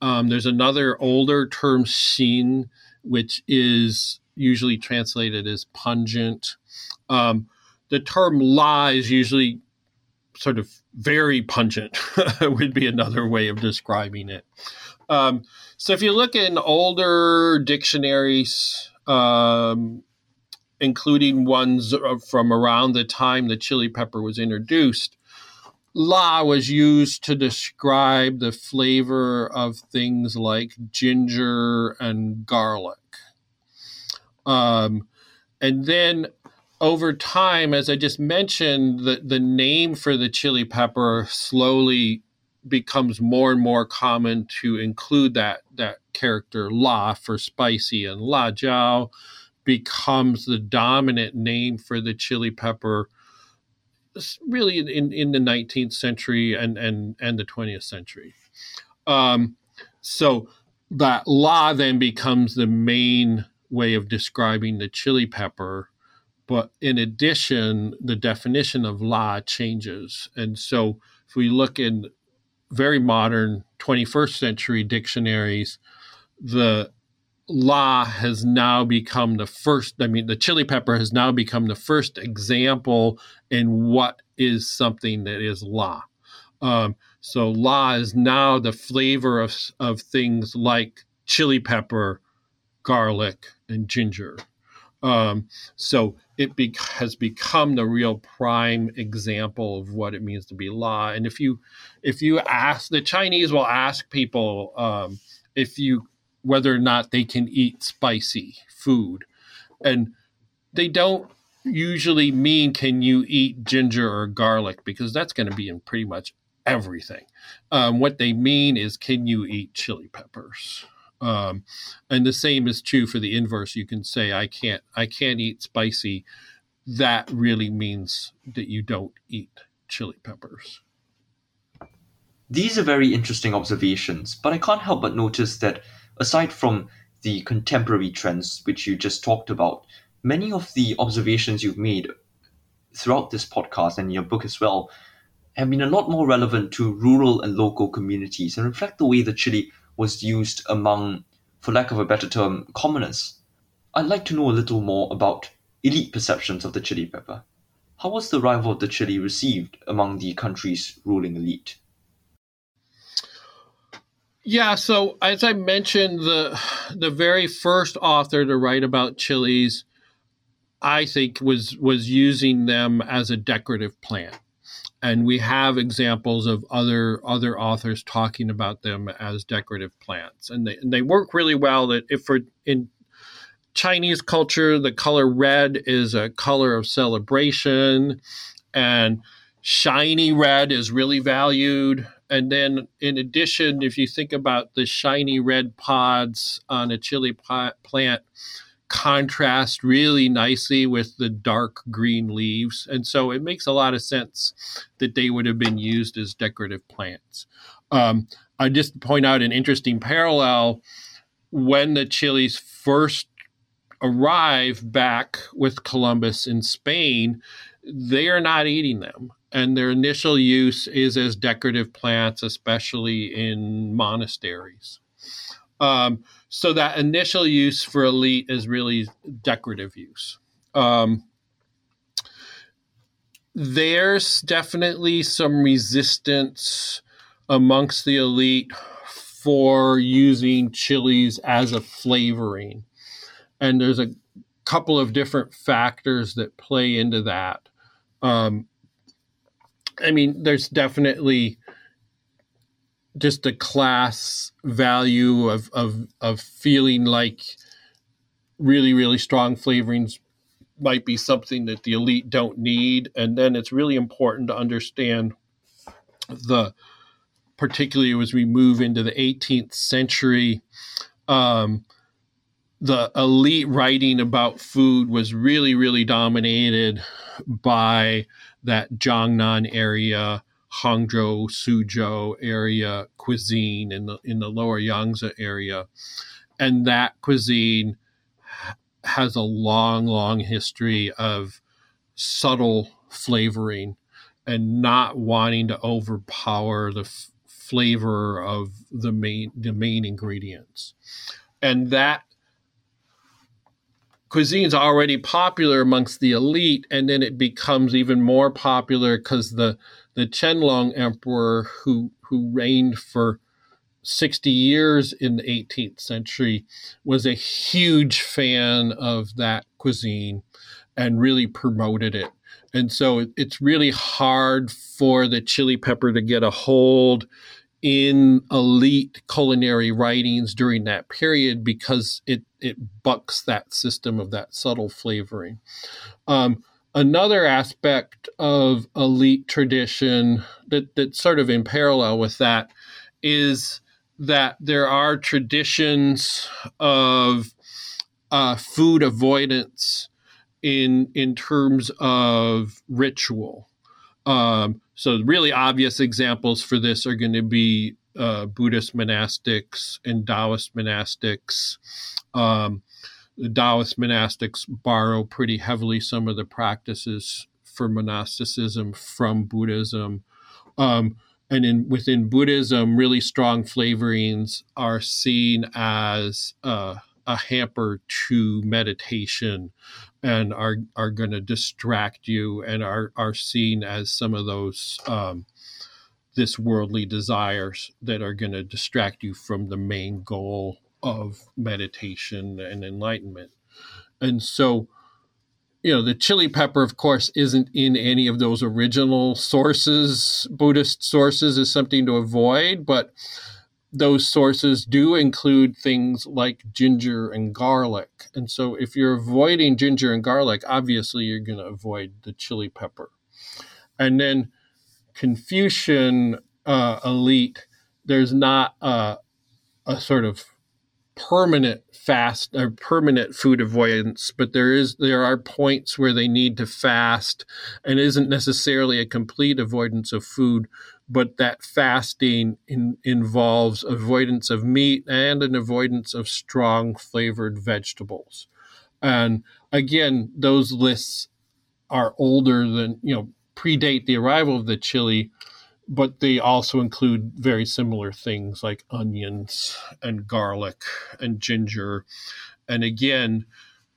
Um, there's another older term xin, which is usually translated as pungent. Um, the term la is usually sort of very pungent, would be another way of describing it. Um, so if you look in older dictionaries, um, including ones from around the time the chili pepper was introduced, la was used to describe the flavor of things like ginger and garlic. Um, and then over time, as I just mentioned, the, the name for the chili pepper slowly becomes more and more common to include that that character la for spicy and la jiao becomes the dominant name for the chili pepper really in, in the 19th century and, and, and the 20th century. Um, so that la then becomes the main way of describing the chili pepper. But in addition, the definition of la changes. And so if we look in very modern 21st century dictionaries, the la has now become the first i mean the chili pepper has now become the first example in what is something that is la um, so la is now the flavor of, of things like chili pepper garlic and ginger. Um, so it be, has become the real prime example of what it means to be la and if you if you ask the chinese will ask people um, if you whether or not they can eat spicy food. And they don't usually mean can you eat ginger or garlic because that's going to be in pretty much everything. Um, what they mean is can you eat chili peppers? Um, and the same is true for the inverse. You can say I can't I can't eat spicy. That really means that you don't eat chili peppers. These are very interesting observations, but I can't help but notice that aside from the contemporary trends which you just talked about, many of the observations you've made throughout this podcast and your book as well have been a lot more relevant to rural and local communities and reflect the way the chili was used among, for lack of a better term, commoners. I'd like to know a little more about elite perceptions of the chili pepper. How was the arrival of the chili received among the country's ruling elite? Yeah, so as I mentioned, the the very first author to write about chilies, I think was was using them as a decorative plant. And we have examples of other other authors talking about them as decorative plants. And they and they work really well that if for in Chinese culture, the color red is a color of celebration and shiny red is really valued and then in addition, if you think about the shiny red pods on a chili plant, contrast really nicely with the dark green leaves. And so it makes a lot of sense that they would have been used as decorative plants. Um, I just point out an interesting parallel when the chilies first arrive back with Columbus in Spain, they are not eating them and their initial use is as decorative plants, especially in monasteries. Um, so that initial use for elite is really decorative use. Um, there's definitely some resistance amongst the elite for using chilies as a flavoring. And there's a couple of different factors that play into that. Um, I mean, there's definitely just a class value of of of feeling like really really strong flavorings might be something that the elite don't need. And then it's really important to understand the particularly as we move into the 18th century um, the elite writing about food was really really dominated by that Jiangnan area, Hangzhou, Suzhou area cuisine in the in the lower Yangtze area, and that cuisine has a long, long history of subtle flavoring and not wanting to overpower the f- flavor of the main the main ingredients, and that cuisine's already popular amongst the elite, and then it becomes even more popular because the the Qianlong emperor, who who reigned for 60 years in the 18th century, was a huge fan of that cuisine and really promoted it. And so it's really hard for the chili pepper to get a hold in elite culinary writings during that period because it it bucks that system of that subtle flavoring. Um, another aspect of elite tradition that that's sort of in parallel with that is that there are traditions of uh, food avoidance in in terms of ritual. Um, so, really obvious examples for this are going to be uh, Buddhist monastics and Taoist monastics. Um, the Taoist monastics borrow pretty heavily some of the practices for monasticism from Buddhism. Um, and in within Buddhism, really strong flavorings are seen as uh, a hamper to meditation and are are going to distract you and are are seen as some of those um, this worldly desires that are going to distract you from the main goal of meditation and enlightenment. And so, you know, the chili pepper, of course, isn't in any of those original sources, Buddhist sources, is something to avoid, but those sources do include things like ginger and garlic. And so if you're avoiding ginger and garlic, obviously you're going to avoid the chili pepper. And then Confucian uh, elite, there's not a, a sort of permanent fast or permanent food avoidance but there is there are points where they need to fast and isn't necessarily a complete avoidance of food but that fasting in, involves avoidance of meat and an avoidance of strong flavored vegetables. And again, those lists are older than, you know, predate the arrival of the chili, but they also include very similar things like onions and garlic and ginger. And again,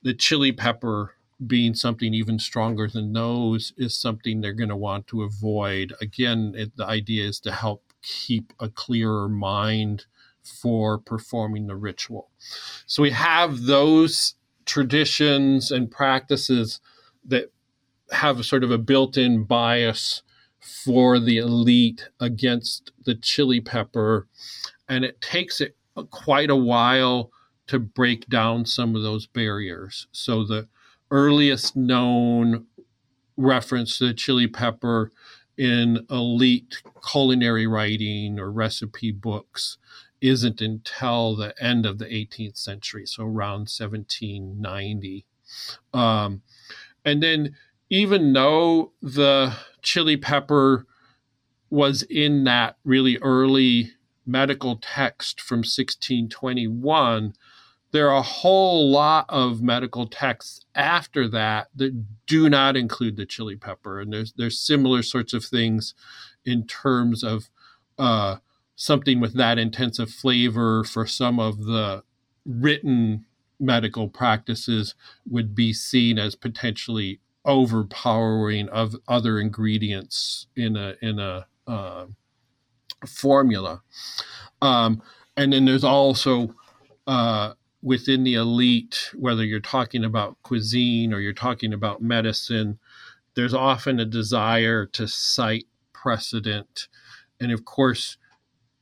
the chili pepper being something even stronger than those is something they're going to want to avoid. Again, it, the idea is to help keep a clearer mind for performing the ritual. So we have those traditions and practices that have sort of a built in bias for the elite against the chili pepper. And it takes it quite a while to break down some of those barriers. So the earliest known reference to the chili pepper in elite culinary writing or recipe books isn't until the end of the 18th century, so around 1790. Um, and then, even though the chili pepper was in that really early medical text from 1621, there are a whole lot of medical texts after that that do not include the chili pepper, and there's there's similar sorts of things in terms of uh, something with that intensive flavor for some of the written medical practices would be seen as potentially overpowering of other ingredients in a in a uh, formula, um, and then there's also uh, within the elite, whether you're talking about cuisine or you're talking about medicine, there's often a desire to cite precedent. And of course,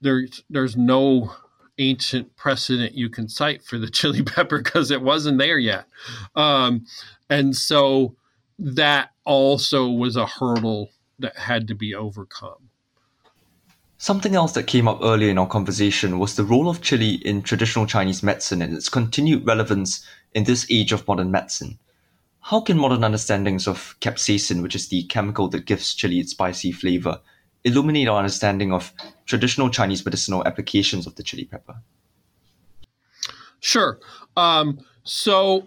there's there's no ancient precedent you can cite for the chili pepper because it wasn't there yet. Um, and so that also was a hurdle that had to be overcome. Something else that came up earlier in our conversation was the role of chili in traditional Chinese medicine and its continued relevance in this age of modern medicine. How can modern understandings of capsaicin, which is the chemical that gives chili its spicy flavor, illuminate our understanding of traditional Chinese medicinal applications of the chili pepper? Sure. Um, so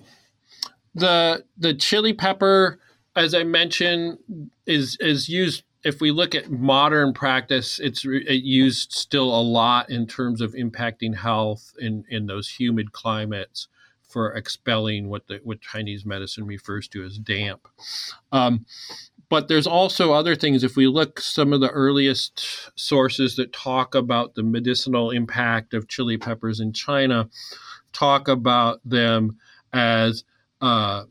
the the chili pepper, as I mentioned, is is used if we look at modern practice, it's it used still a lot in terms of impacting health in, in those humid climates for expelling what the what Chinese medicine refers to as damp. Um, but there's also other things. If we look some of the earliest sources that talk about the medicinal impact of chili peppers in China, talk about them as uh,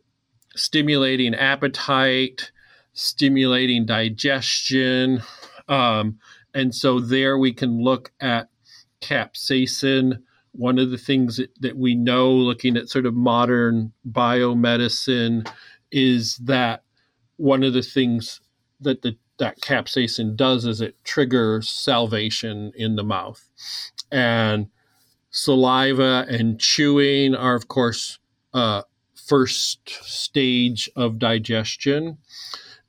stimulating appetite, stimulating digestion, um, And so there we can look at capsaicin. One of the things that, that we know looking at sort of modern biomedicine is that one of the things that the that capsaicin does is it triggers salivation in the mouth. And saliva and chewing are, of course, uh, first stage of digestion.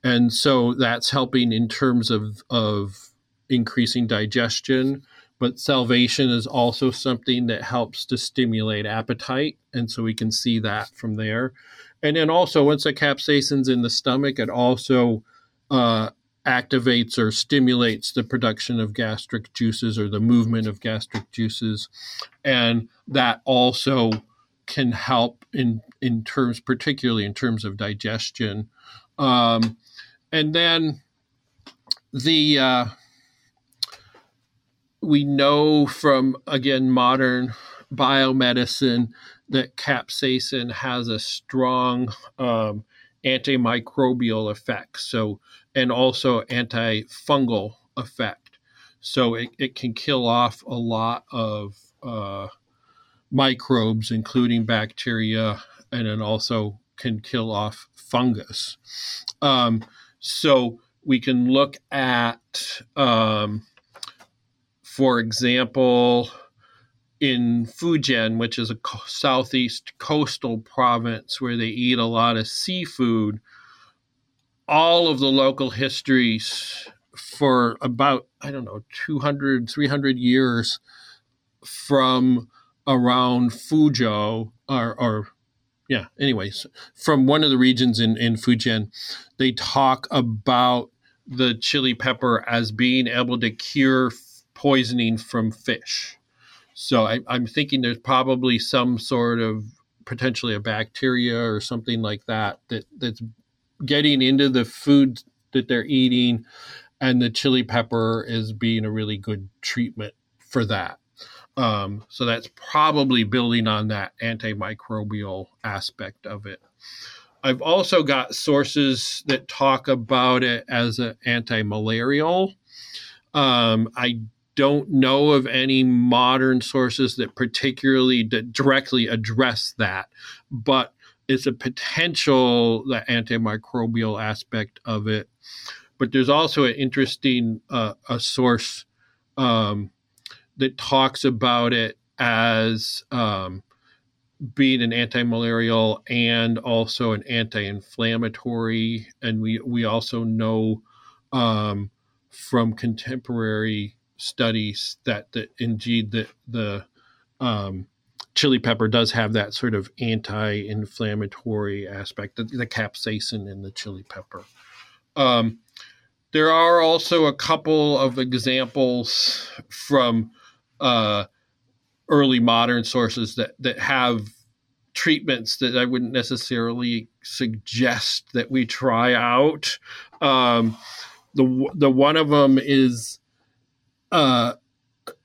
And so that's helping in terms of, of increasing digestion. But salivation is also something that helps to stimulate appetite. And so we can see that from there. And then also, once the capsaicin's in the stomach, it also uh, activates or stimulates the production of gastric juices or the movement of gastric juices. And that also can help in, in terms, particularly in terms of digestion. Um, and then the uh, we know from again modern biomedicine that capsaicin has a strong um, antimicrobial effect. So and also antifungal effect. So it, it can kill off a lot of uh, microbes, including bacteria, and then also can kill off fungus. Um, so we can look at, um, for example, in Fujian, which is a southeast coastal province where they eat a lot of seafood, all of the local histories for about, I don't know, 200, 300 years from around Fuzhou or, or yeah, anyways, from one of the regions in, in Fujian, they talk about the chili pepper as being able to cure poisoning from fish. So I, I'm thinking there's probably some sort of potentially a bacteria or something like that that that's getting into the food that they're eating, and the chili pepper is being a really good treatment for that. Um, so that's probably building on that antimicrobial aspect of it. I've also got sources that talk about it as an anti-malarial. Um, I don't know of any modern sources that particularly directly address that, but it's a potential the antimicrobial aspect of it, but there's also an interesting uh, a source um, that talks about it as um, being an anti-malarial and also an anti-inflammatory, and we we also know um, from contemporary studies that that indeed the the um, chili pepper does have that sort of anti-inflammatory aspect, the, the capsaicin in the chili pepper. Um, there are also a couple of examples from uh, early modern sources that that have treatments that I wouldn't necessarily suggest that we try out. Um, the the one of them is uh,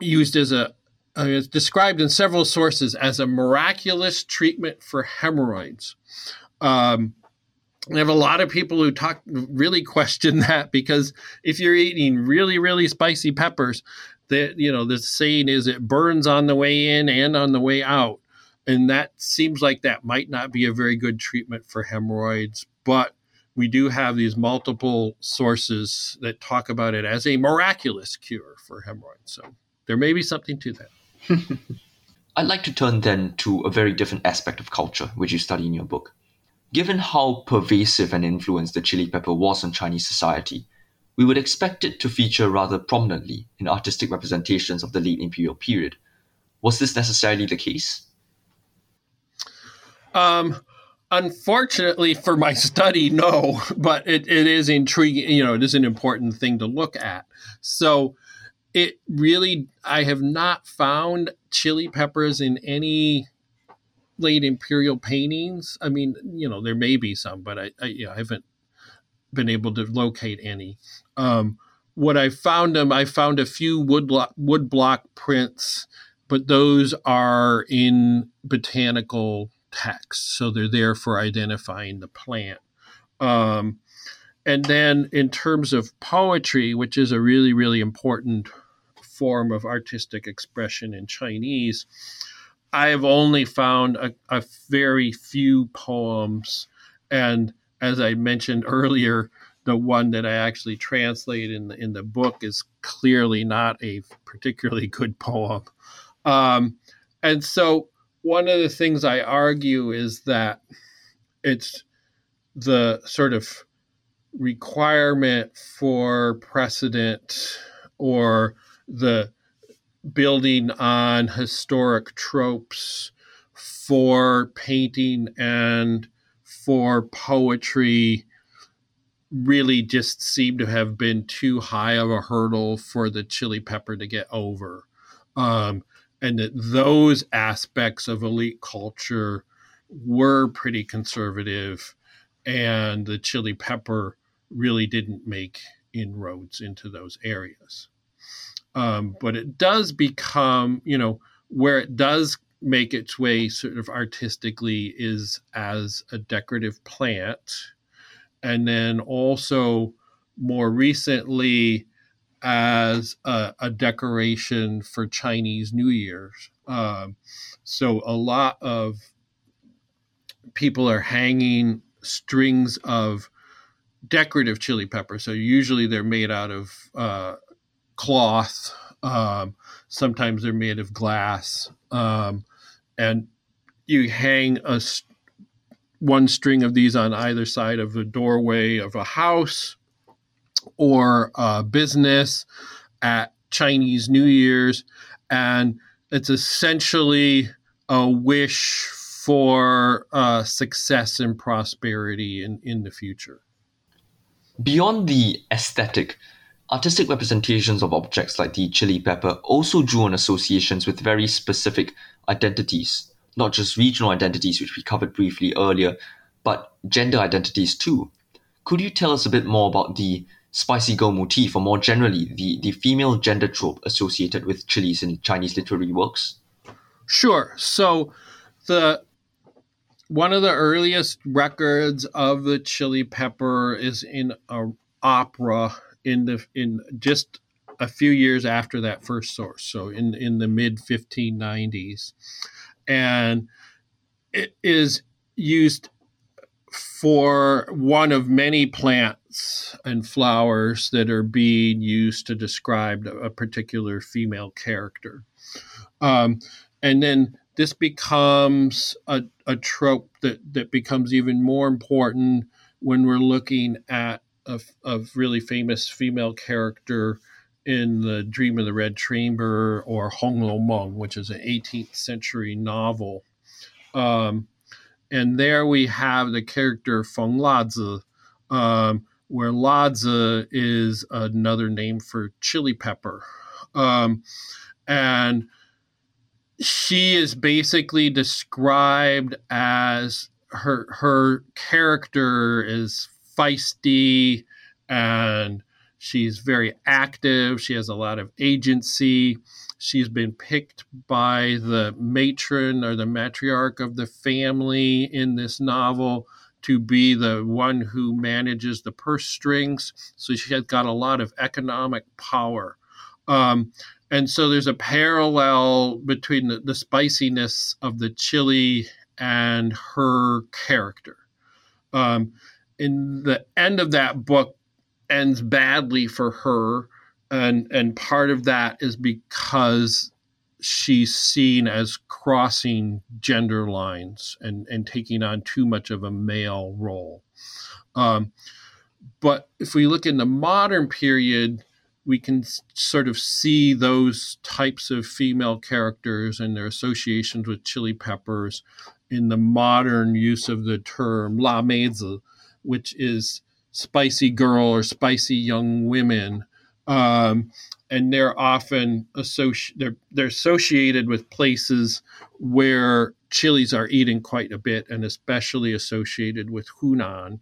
used as a uh, it's described in several sources as a miraculous treatment for hemorrhoids. Um, I have a lot of people who talk really question that because if you're eating really really spicy peppers, that you know the saying is it burns on the way in and on the way out, and that seems like that might not be a very good treatment for hemorrhoids. But we do have these multiple sources that talk about it as a miraculous cure for hemorrhoids. So there may be something to that. I'd like to turn then to a very different aspect of culture, which you study in your book. Given how pervasive an influence the chili pepper was on Chinese society, we would expect it to feature rather prominently in artistic representations of the late imperial period. Was this necessarily the case? Um, unfortunately for my study, no, but it, it is intriguing. You know, it is an important thing to look at. So, it really i have not found chili peppers in any late imperial paintings i mean you know there may be some but i, I, you know, I haven't been able to locate any um, what i found them i found a few wood block, wood block prints but those are in botanical texts so they're there for identifying the plant um, and then in terms of poetry, which is a really, really important form of artistic expression in Chinese, I have only found a, a very few poems. And as I mentioned earlier, the one that I actually translate in the, in the book is clearly not a particularly good poem. Um, and so, one of the things I argue is that it's the sort of requirement for precedent or the building on historic tropes for painting and for poetry really just seemed to have been too high of a hurdle for the chili pepper to get over. Um, and that those aspects of elite culture were pretty conservative, and the chili pepper really didn't make inroads into those areas. Um, but it does become, you know, where it does make its way sort of artistically is as a decorative plant. And then also more recently as a, a decoration for Chinese New Year's. Um, so a lot of people are hanging strings of decorative chili pepper. So usually they're made out of uh, cloth. Um, sometimes they're made of glass, um, and you hang a one string of these on either side of the doorway of a house or a business at Chinese New Year's, and it's essentially a wish for uh, success and prosperity in, in the future. Beyond the aesthetic, artistic representations of objects like the chili pepper also drew on associations with very specific identities, not just regional identities, which we covered briefly earlier, but gender identities too. Could you tell us a bit more about the spicy girl motif, or more generally, the, the female gender trope associated with chilies in Chinese literary works? Sure. So, the one of the earliest records of the chili pepper is in a opera in the in just a few years after that first source so in in the mid 1590s and it is used for one of many plants and flowers that are being used to describe a particular female character. Um, and then this becomes a, a trope that, that becomes even more important when we're looking at a, a really famous female character in the Dream of the Red Chamber or Hong Lou Meng, which is an 18th century novel. Um, and there we have the character Feng Lazi, um, where Lazi is another name for chili pepper. Um, and she is basically described as her her character is feisty and she's very active. She has a lot of agency. She's been picked by the matron or the matriarch of the family in this novel to be the one who manages the purse strings. So she has got a lot of economic power. Um, and so there's a parallel between the, the spiciness of the chili and her character. Um, in the end of that book ends badly for her and and part of that is because she's seen as crossing gender lines and and taking on too much of a male role. Um, but if we look in the modern period we can sort of see those types of female characters and their associations with chili peppers in the modern use of the term la meizi, which is spicy girl or spicy young women. Um, and they're often associated they're, they're associated with places where chilies are eaten quite a bit and especially associated with Hunan.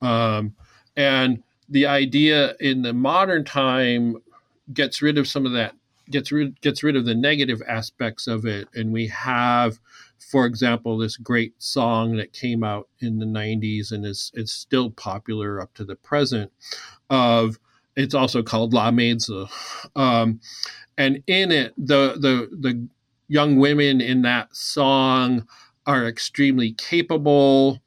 Um, and the idea in the modern time gets rid of some of that gets rid gets rid of the negative aspects of it and we have for example, this great song that came out in the 90s and is, is still popular up to the present of it's also called La Meizi. Um, and in it, the, the, the young women in that song are extremely capable.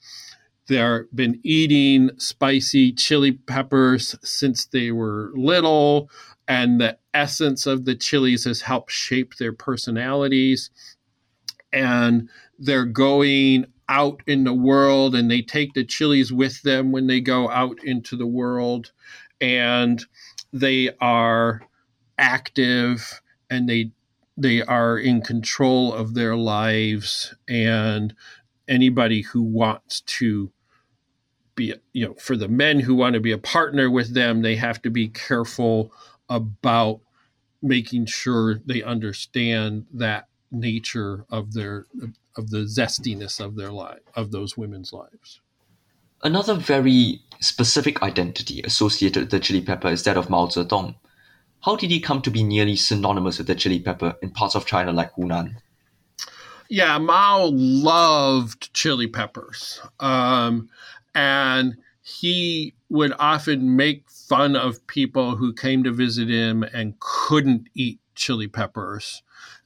They've been eating spicy chili peppers since they were little, and the essence of the chilies has helped shape their personalities. And they're going out in the world and they take the chilies with them when they go out into the world. And they are active and they they are in control of their lives and anybody who wants to be you know for the men who want to be a partner with them they have to be careful about making sure they understand that nature of their of the zestiness of their life of those women's lives another very specific identity associated with the chili pepper is that of Mao Zedong how did he come to be nearly synonymous with the chili pepper in parts of China like Hunan? Yeah, Mao loved chili peppers. Um, and he would often make fun of people who came to visit him and couldn't eat chili peppers.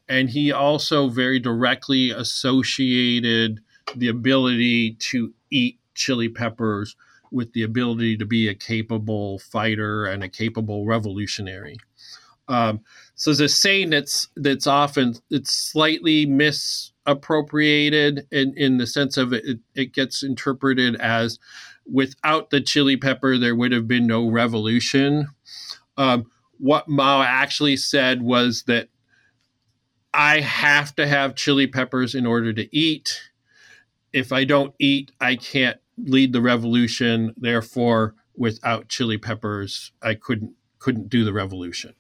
And he also very directly associated the ability to eat chili peppers with the ability to be a capable fighter and a capable revolutionary. Um, so there's a saying that's that's often it's slightly misappropriated in, in the sense of it, it gets interpreted as without the chili pepper there would have been no revolution. Um, what Mao actually said was that I have to have chili peppers in order to eat. If I don't eat, I can't lead the revolution. Therefore, without chili peppers, I couldn't couldn't do the revolution.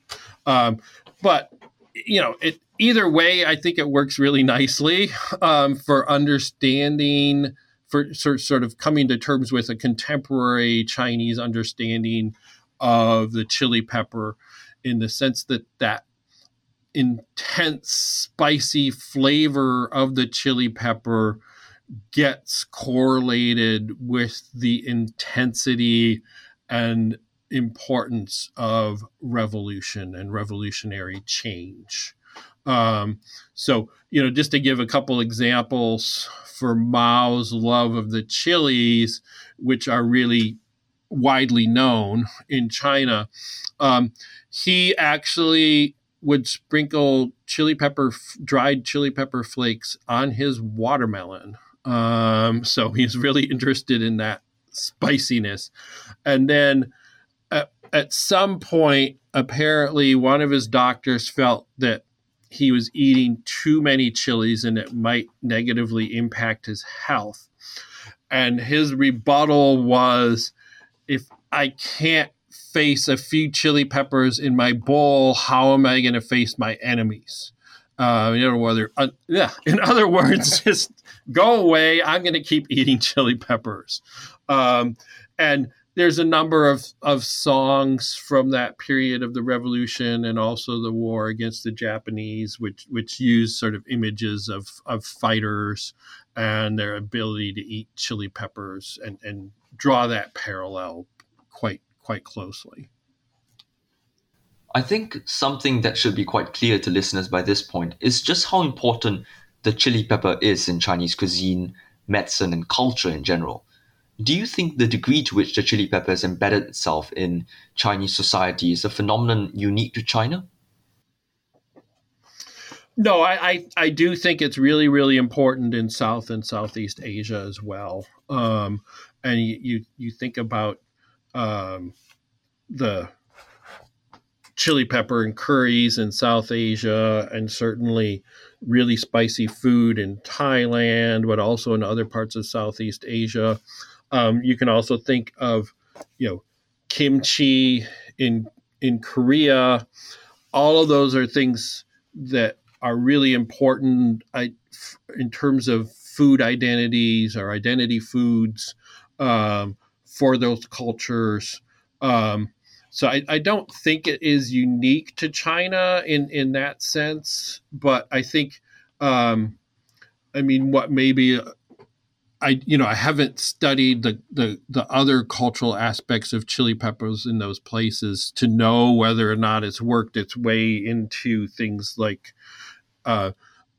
Um, but you know, it either way, I think it works really nicely um, for understanding, for sort of coming to terms with a contemporary Chinese understanding of the chili pepper, in the sense that that intense spicy flavor of the chili pepper gets correlated with the intensity and importance of revolution and revolutionary change. Um, so, you know, just to give a couple examples for Mao's love of the chilies, which are really widely known in China, um, he actually would sprinkle chili pepper, dried chili pepper flakes on his watermelon um, so he's really interested in that spiciness. And then at, at some point, apparently, one of his doctors felt that he was eating too many chilies and it might negatively impact his health. And his rebuttal was if I can't face a few chili peppers in my bowl, how am I going to face my enemies? Uh, in other words, uh, yeah. In other words, just go away. I'm going to keep eating chili peppers. Um, and there's a number of, of songs from that period of the revolution and also the war against the Japanese, which which use sort of images of, of fighters and their ability to eat chili peppers and, and draw that parallel quite quite closely. I think something that should be quite clear to listeners by this point is just how important the chili pepper is in Chinese cuisine, medicine, and culture in general. Do you think the degree to which the chili pepper has embedded itself in Chinese society is a phenomenon unique to China? No, I, I, I do think it's really, really important in South and Southeast Asia as well. Um, and you, you, you think about um, the chili pepper and curries in South Asia, and certainly really spicy food in Thailand, but also in other parts of Southeast Asia. Um, you can also think of, you know, kimchi in in Korea. All of those are things that are really important in terms of food identities or identity foods um, for those cultures. Um, so I, I don't think it is unique to China in, in that sense, but I think um, I mean, what maybe I you know I haven't studied the, the the other cultural aspects of chili peppers in those places to know whether or not it's worked its way into things like uh,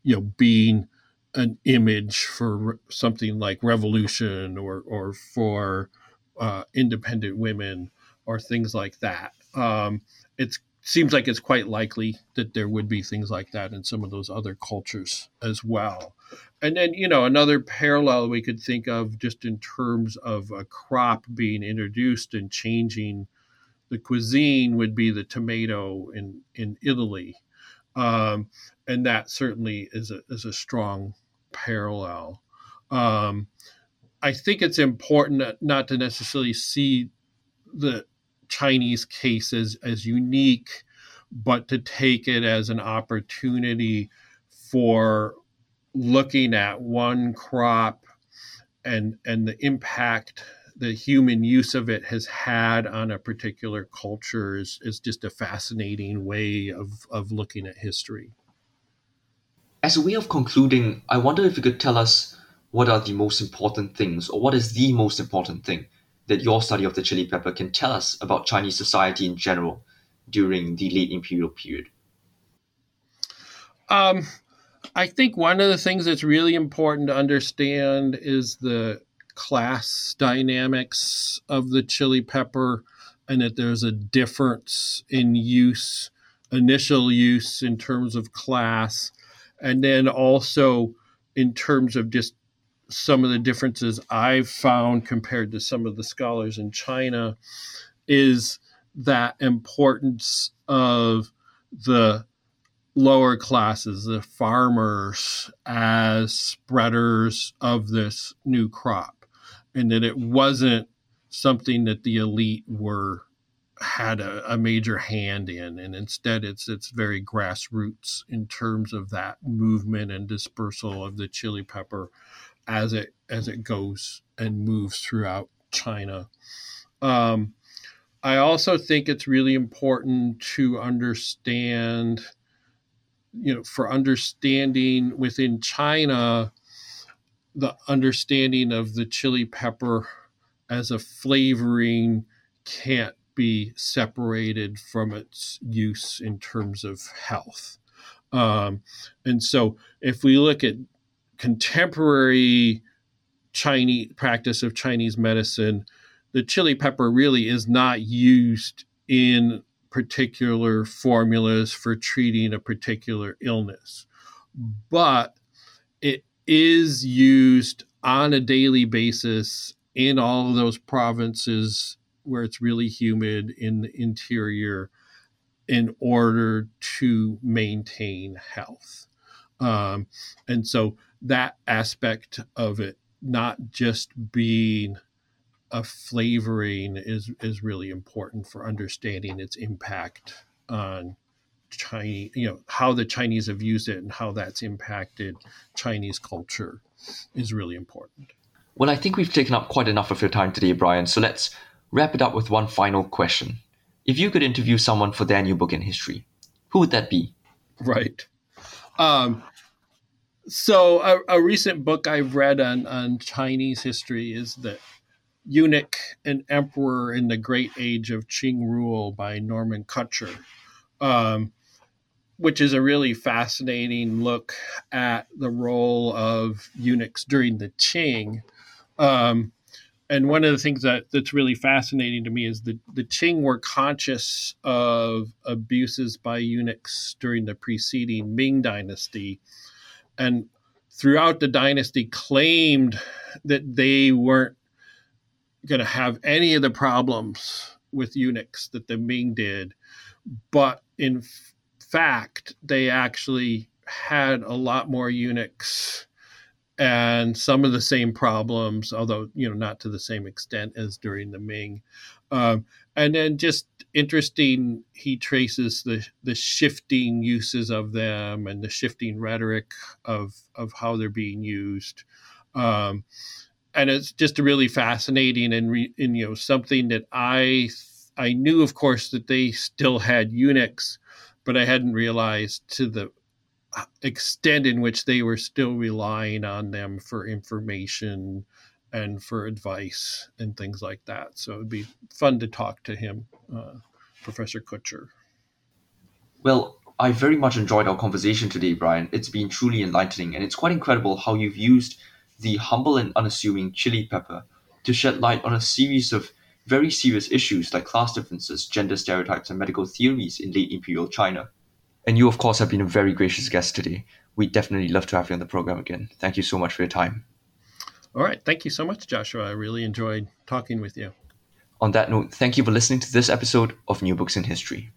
you know being an image for something like revolution or or for uh, independent women or things like that. Um, it's seems like it's quite likely that there would be things like that in some of those other cultures as well. And then, you know, another parallel we could think of just in terms of a crop being introduced and changing the cuisine would be the tomato in, in Italy. Um, and that certainly is a, is a strong parallel. Um, I think it's important not to necessarily see the Chinese case as, as unique, but to take it as an opportunity for looking at one crop and and the impact the human use of it has had on a particular culture is, is just a fascinating way of, of looking at history. As a way of concluding, I wonder if you could tell us what are the most important things, or what is the most important thing that your study of the chili pepper can tell us about Chinese society in general during the late imperial period? Um, I think one of the things that's really important to understand is the class dynamics of the chili pepper and that there's a difference in use, initial use in terms of class, and then also in terms of just some of the differences I've found compared to some of the scholars in China is that importance of the lower classes, the farmers, as spreaders of this new crop, and that it wasn't something that the elite were had a, a, major hand in and instead it's it's very grassroots in terms of that movement and dispersal of the chili pepper as it as it goes and moves throughout China. Um, I also think it's really important to understand, you know, for understanding within China, the understanding of the chili pepper as a flavoring can't be separated from its use in terms of health. Um, and so if we look at contemporary Chinese practice of Chinese medicine, the chili pepper really is not used in particular formulas for treating a particular illness, but it is used on a daily basis in all of those provinces where it's really humid in the interior in order to maintain health. Um, and so that aspect of it not just being a flavoring is is really important for understanding its impact on Chinese, you know, how the Chinese have used it and how that's impacted Chinese culture is really important. Well, I think we've taken up quite enough of your time today, Brian. So let's wrap it up with one final question. If you could interview someone for their new book in history, who would that be? Right. Um, so a, a, recent book I've read on, on Chinese history is the Eunuch and Emperor in the Great Age of Qing Rule by Norman Kutcher, um, which is a really fascinating look at the role of eunuchs during the Qing. Um, and one of the things that, that's really fascinating to me is that the Qing were conscious of abuses by eunuchs during the preceding Ming Dynasty and throughout the dynasty claimed that they weren't going to have any of the problems with eunuchs that the Ming did, but in f- fact, they actually had a lot more eunuchs and some of the same problems, although you know not to the same extent as during the Ming. Um, and then just interesting, he traces the the shifting uses of them and the shifting rhetoric of of how they're being used. Um, and it's just really fascinating and, re, and you know something that I I knew, of course, that they still had eunuchs, but I hadn't realized to the extent in which they were still relying on them for information and for advice and things like that. So it'd be fun to talk to him, uh, Professor Kutcher. Well, I very much enjoyed our conversation today, Brian. It's been truly enlightening, and it's quite incredible how you've used the humble and unassuming chili pepper to shed light on a series of very serious issues like class differences, gender stereotypes, and medical theories in late imperial China. And you, of course, have been a very gracious guest today. We'd definitely love to have you on the program again. Thank you so much for your time. All right. Thank you so much, Joshua. I really enjoyed talking with you. On that note, thank you for listening to this episode of New Books in History.